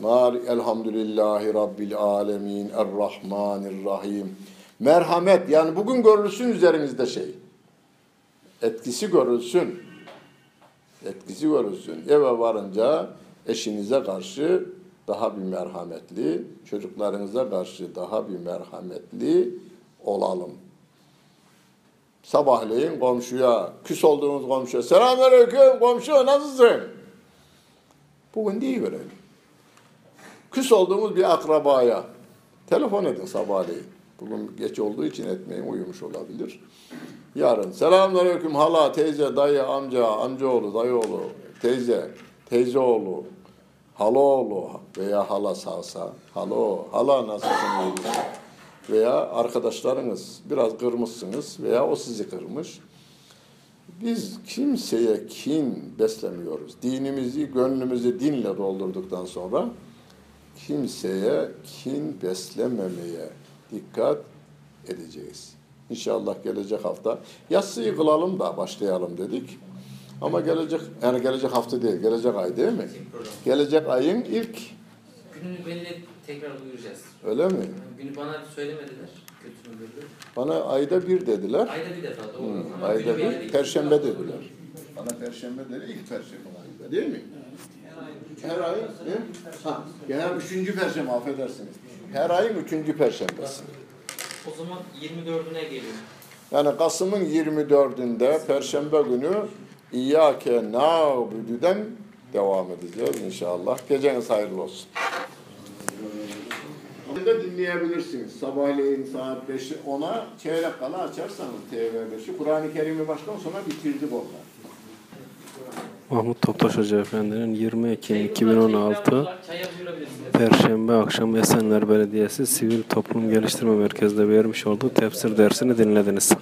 Nar elhamdülillahi rabbil alemin errahmanirrahim. Merhamet yani bugün görülsün üzerinizde şey. Etkisi görülsün. Etkisi görülsün. Eve varınca eşinize karşı daha bir merhametli, çocuklarınıza karşı daha bir merhametli olalım. Sabahleyin komşuya, küs olduğunuz komşuya, selamünaleyküm komşu nasılsın? Bugün değil verelim. Küs olduğumuz bir akrabaya telefon edin sabahleyin. Bugün geç olduğu için etmeyin, uyumuş olabilir. Yarın selamünaleyküm hala, teyze, dayı, amca, amcaoğlu, dayıoğlu, teyze, teyzeoğlu, halaoğlu veya hala sağsa, halo, hala nasılsın? Veya arkadaşlarınız biraz kırmışsınız veya o sizi kırmış. Biz kimseye kin beslemiyoruz. Dinimizi, gönlümüzü dinle doldurduktan sonra kimseye kin beslememeye dikkat edeceğiz. İnşallah gelecek hafta yatsıyı kılalım da başlayalım dedik. Ama gelecek yani gelecek hafta değil, gelecek ay değil mi? Gelecek ayın ilk Gününü belli tekrar duyuracağız. öyle mi? Günü bana söylemediler. Kötü. Bana ayda bir dediler. Ayda bir defa doğru. Ama ayda bir, değil. perşembe dediler. Bana perşembe dedi, ilk perşembe ayında değil mi? Her ay, ne? Ha, genel üçüncü perşembe, affedersiniz. Her ayın üçüncü perşembesi. O zaman 24'üne geliyor. Yani Kasım'ın 24'ünde perşembe günü İyyâke nâbüdüden devam edeceğiz inşallah. Geceniz hayırlı olsun. Da dinleyebilirsiniz. Sabahleyin saat 5'i 10'a çeyrek kala açarsanız TV5'i. Kur'an-ı Kerim'i baştan sona bitirdik orada. Mahmut Toptaş Hoca Efendi'nin 20 Ekim Şey, 2016 bunlar çaya buyurabilirsiniz. Perşembe akşam Esenler Belediyesi Sivil Toplum Geliştirme Merkezi'nde vermiş olduğu tefsir dersini dinlediniz.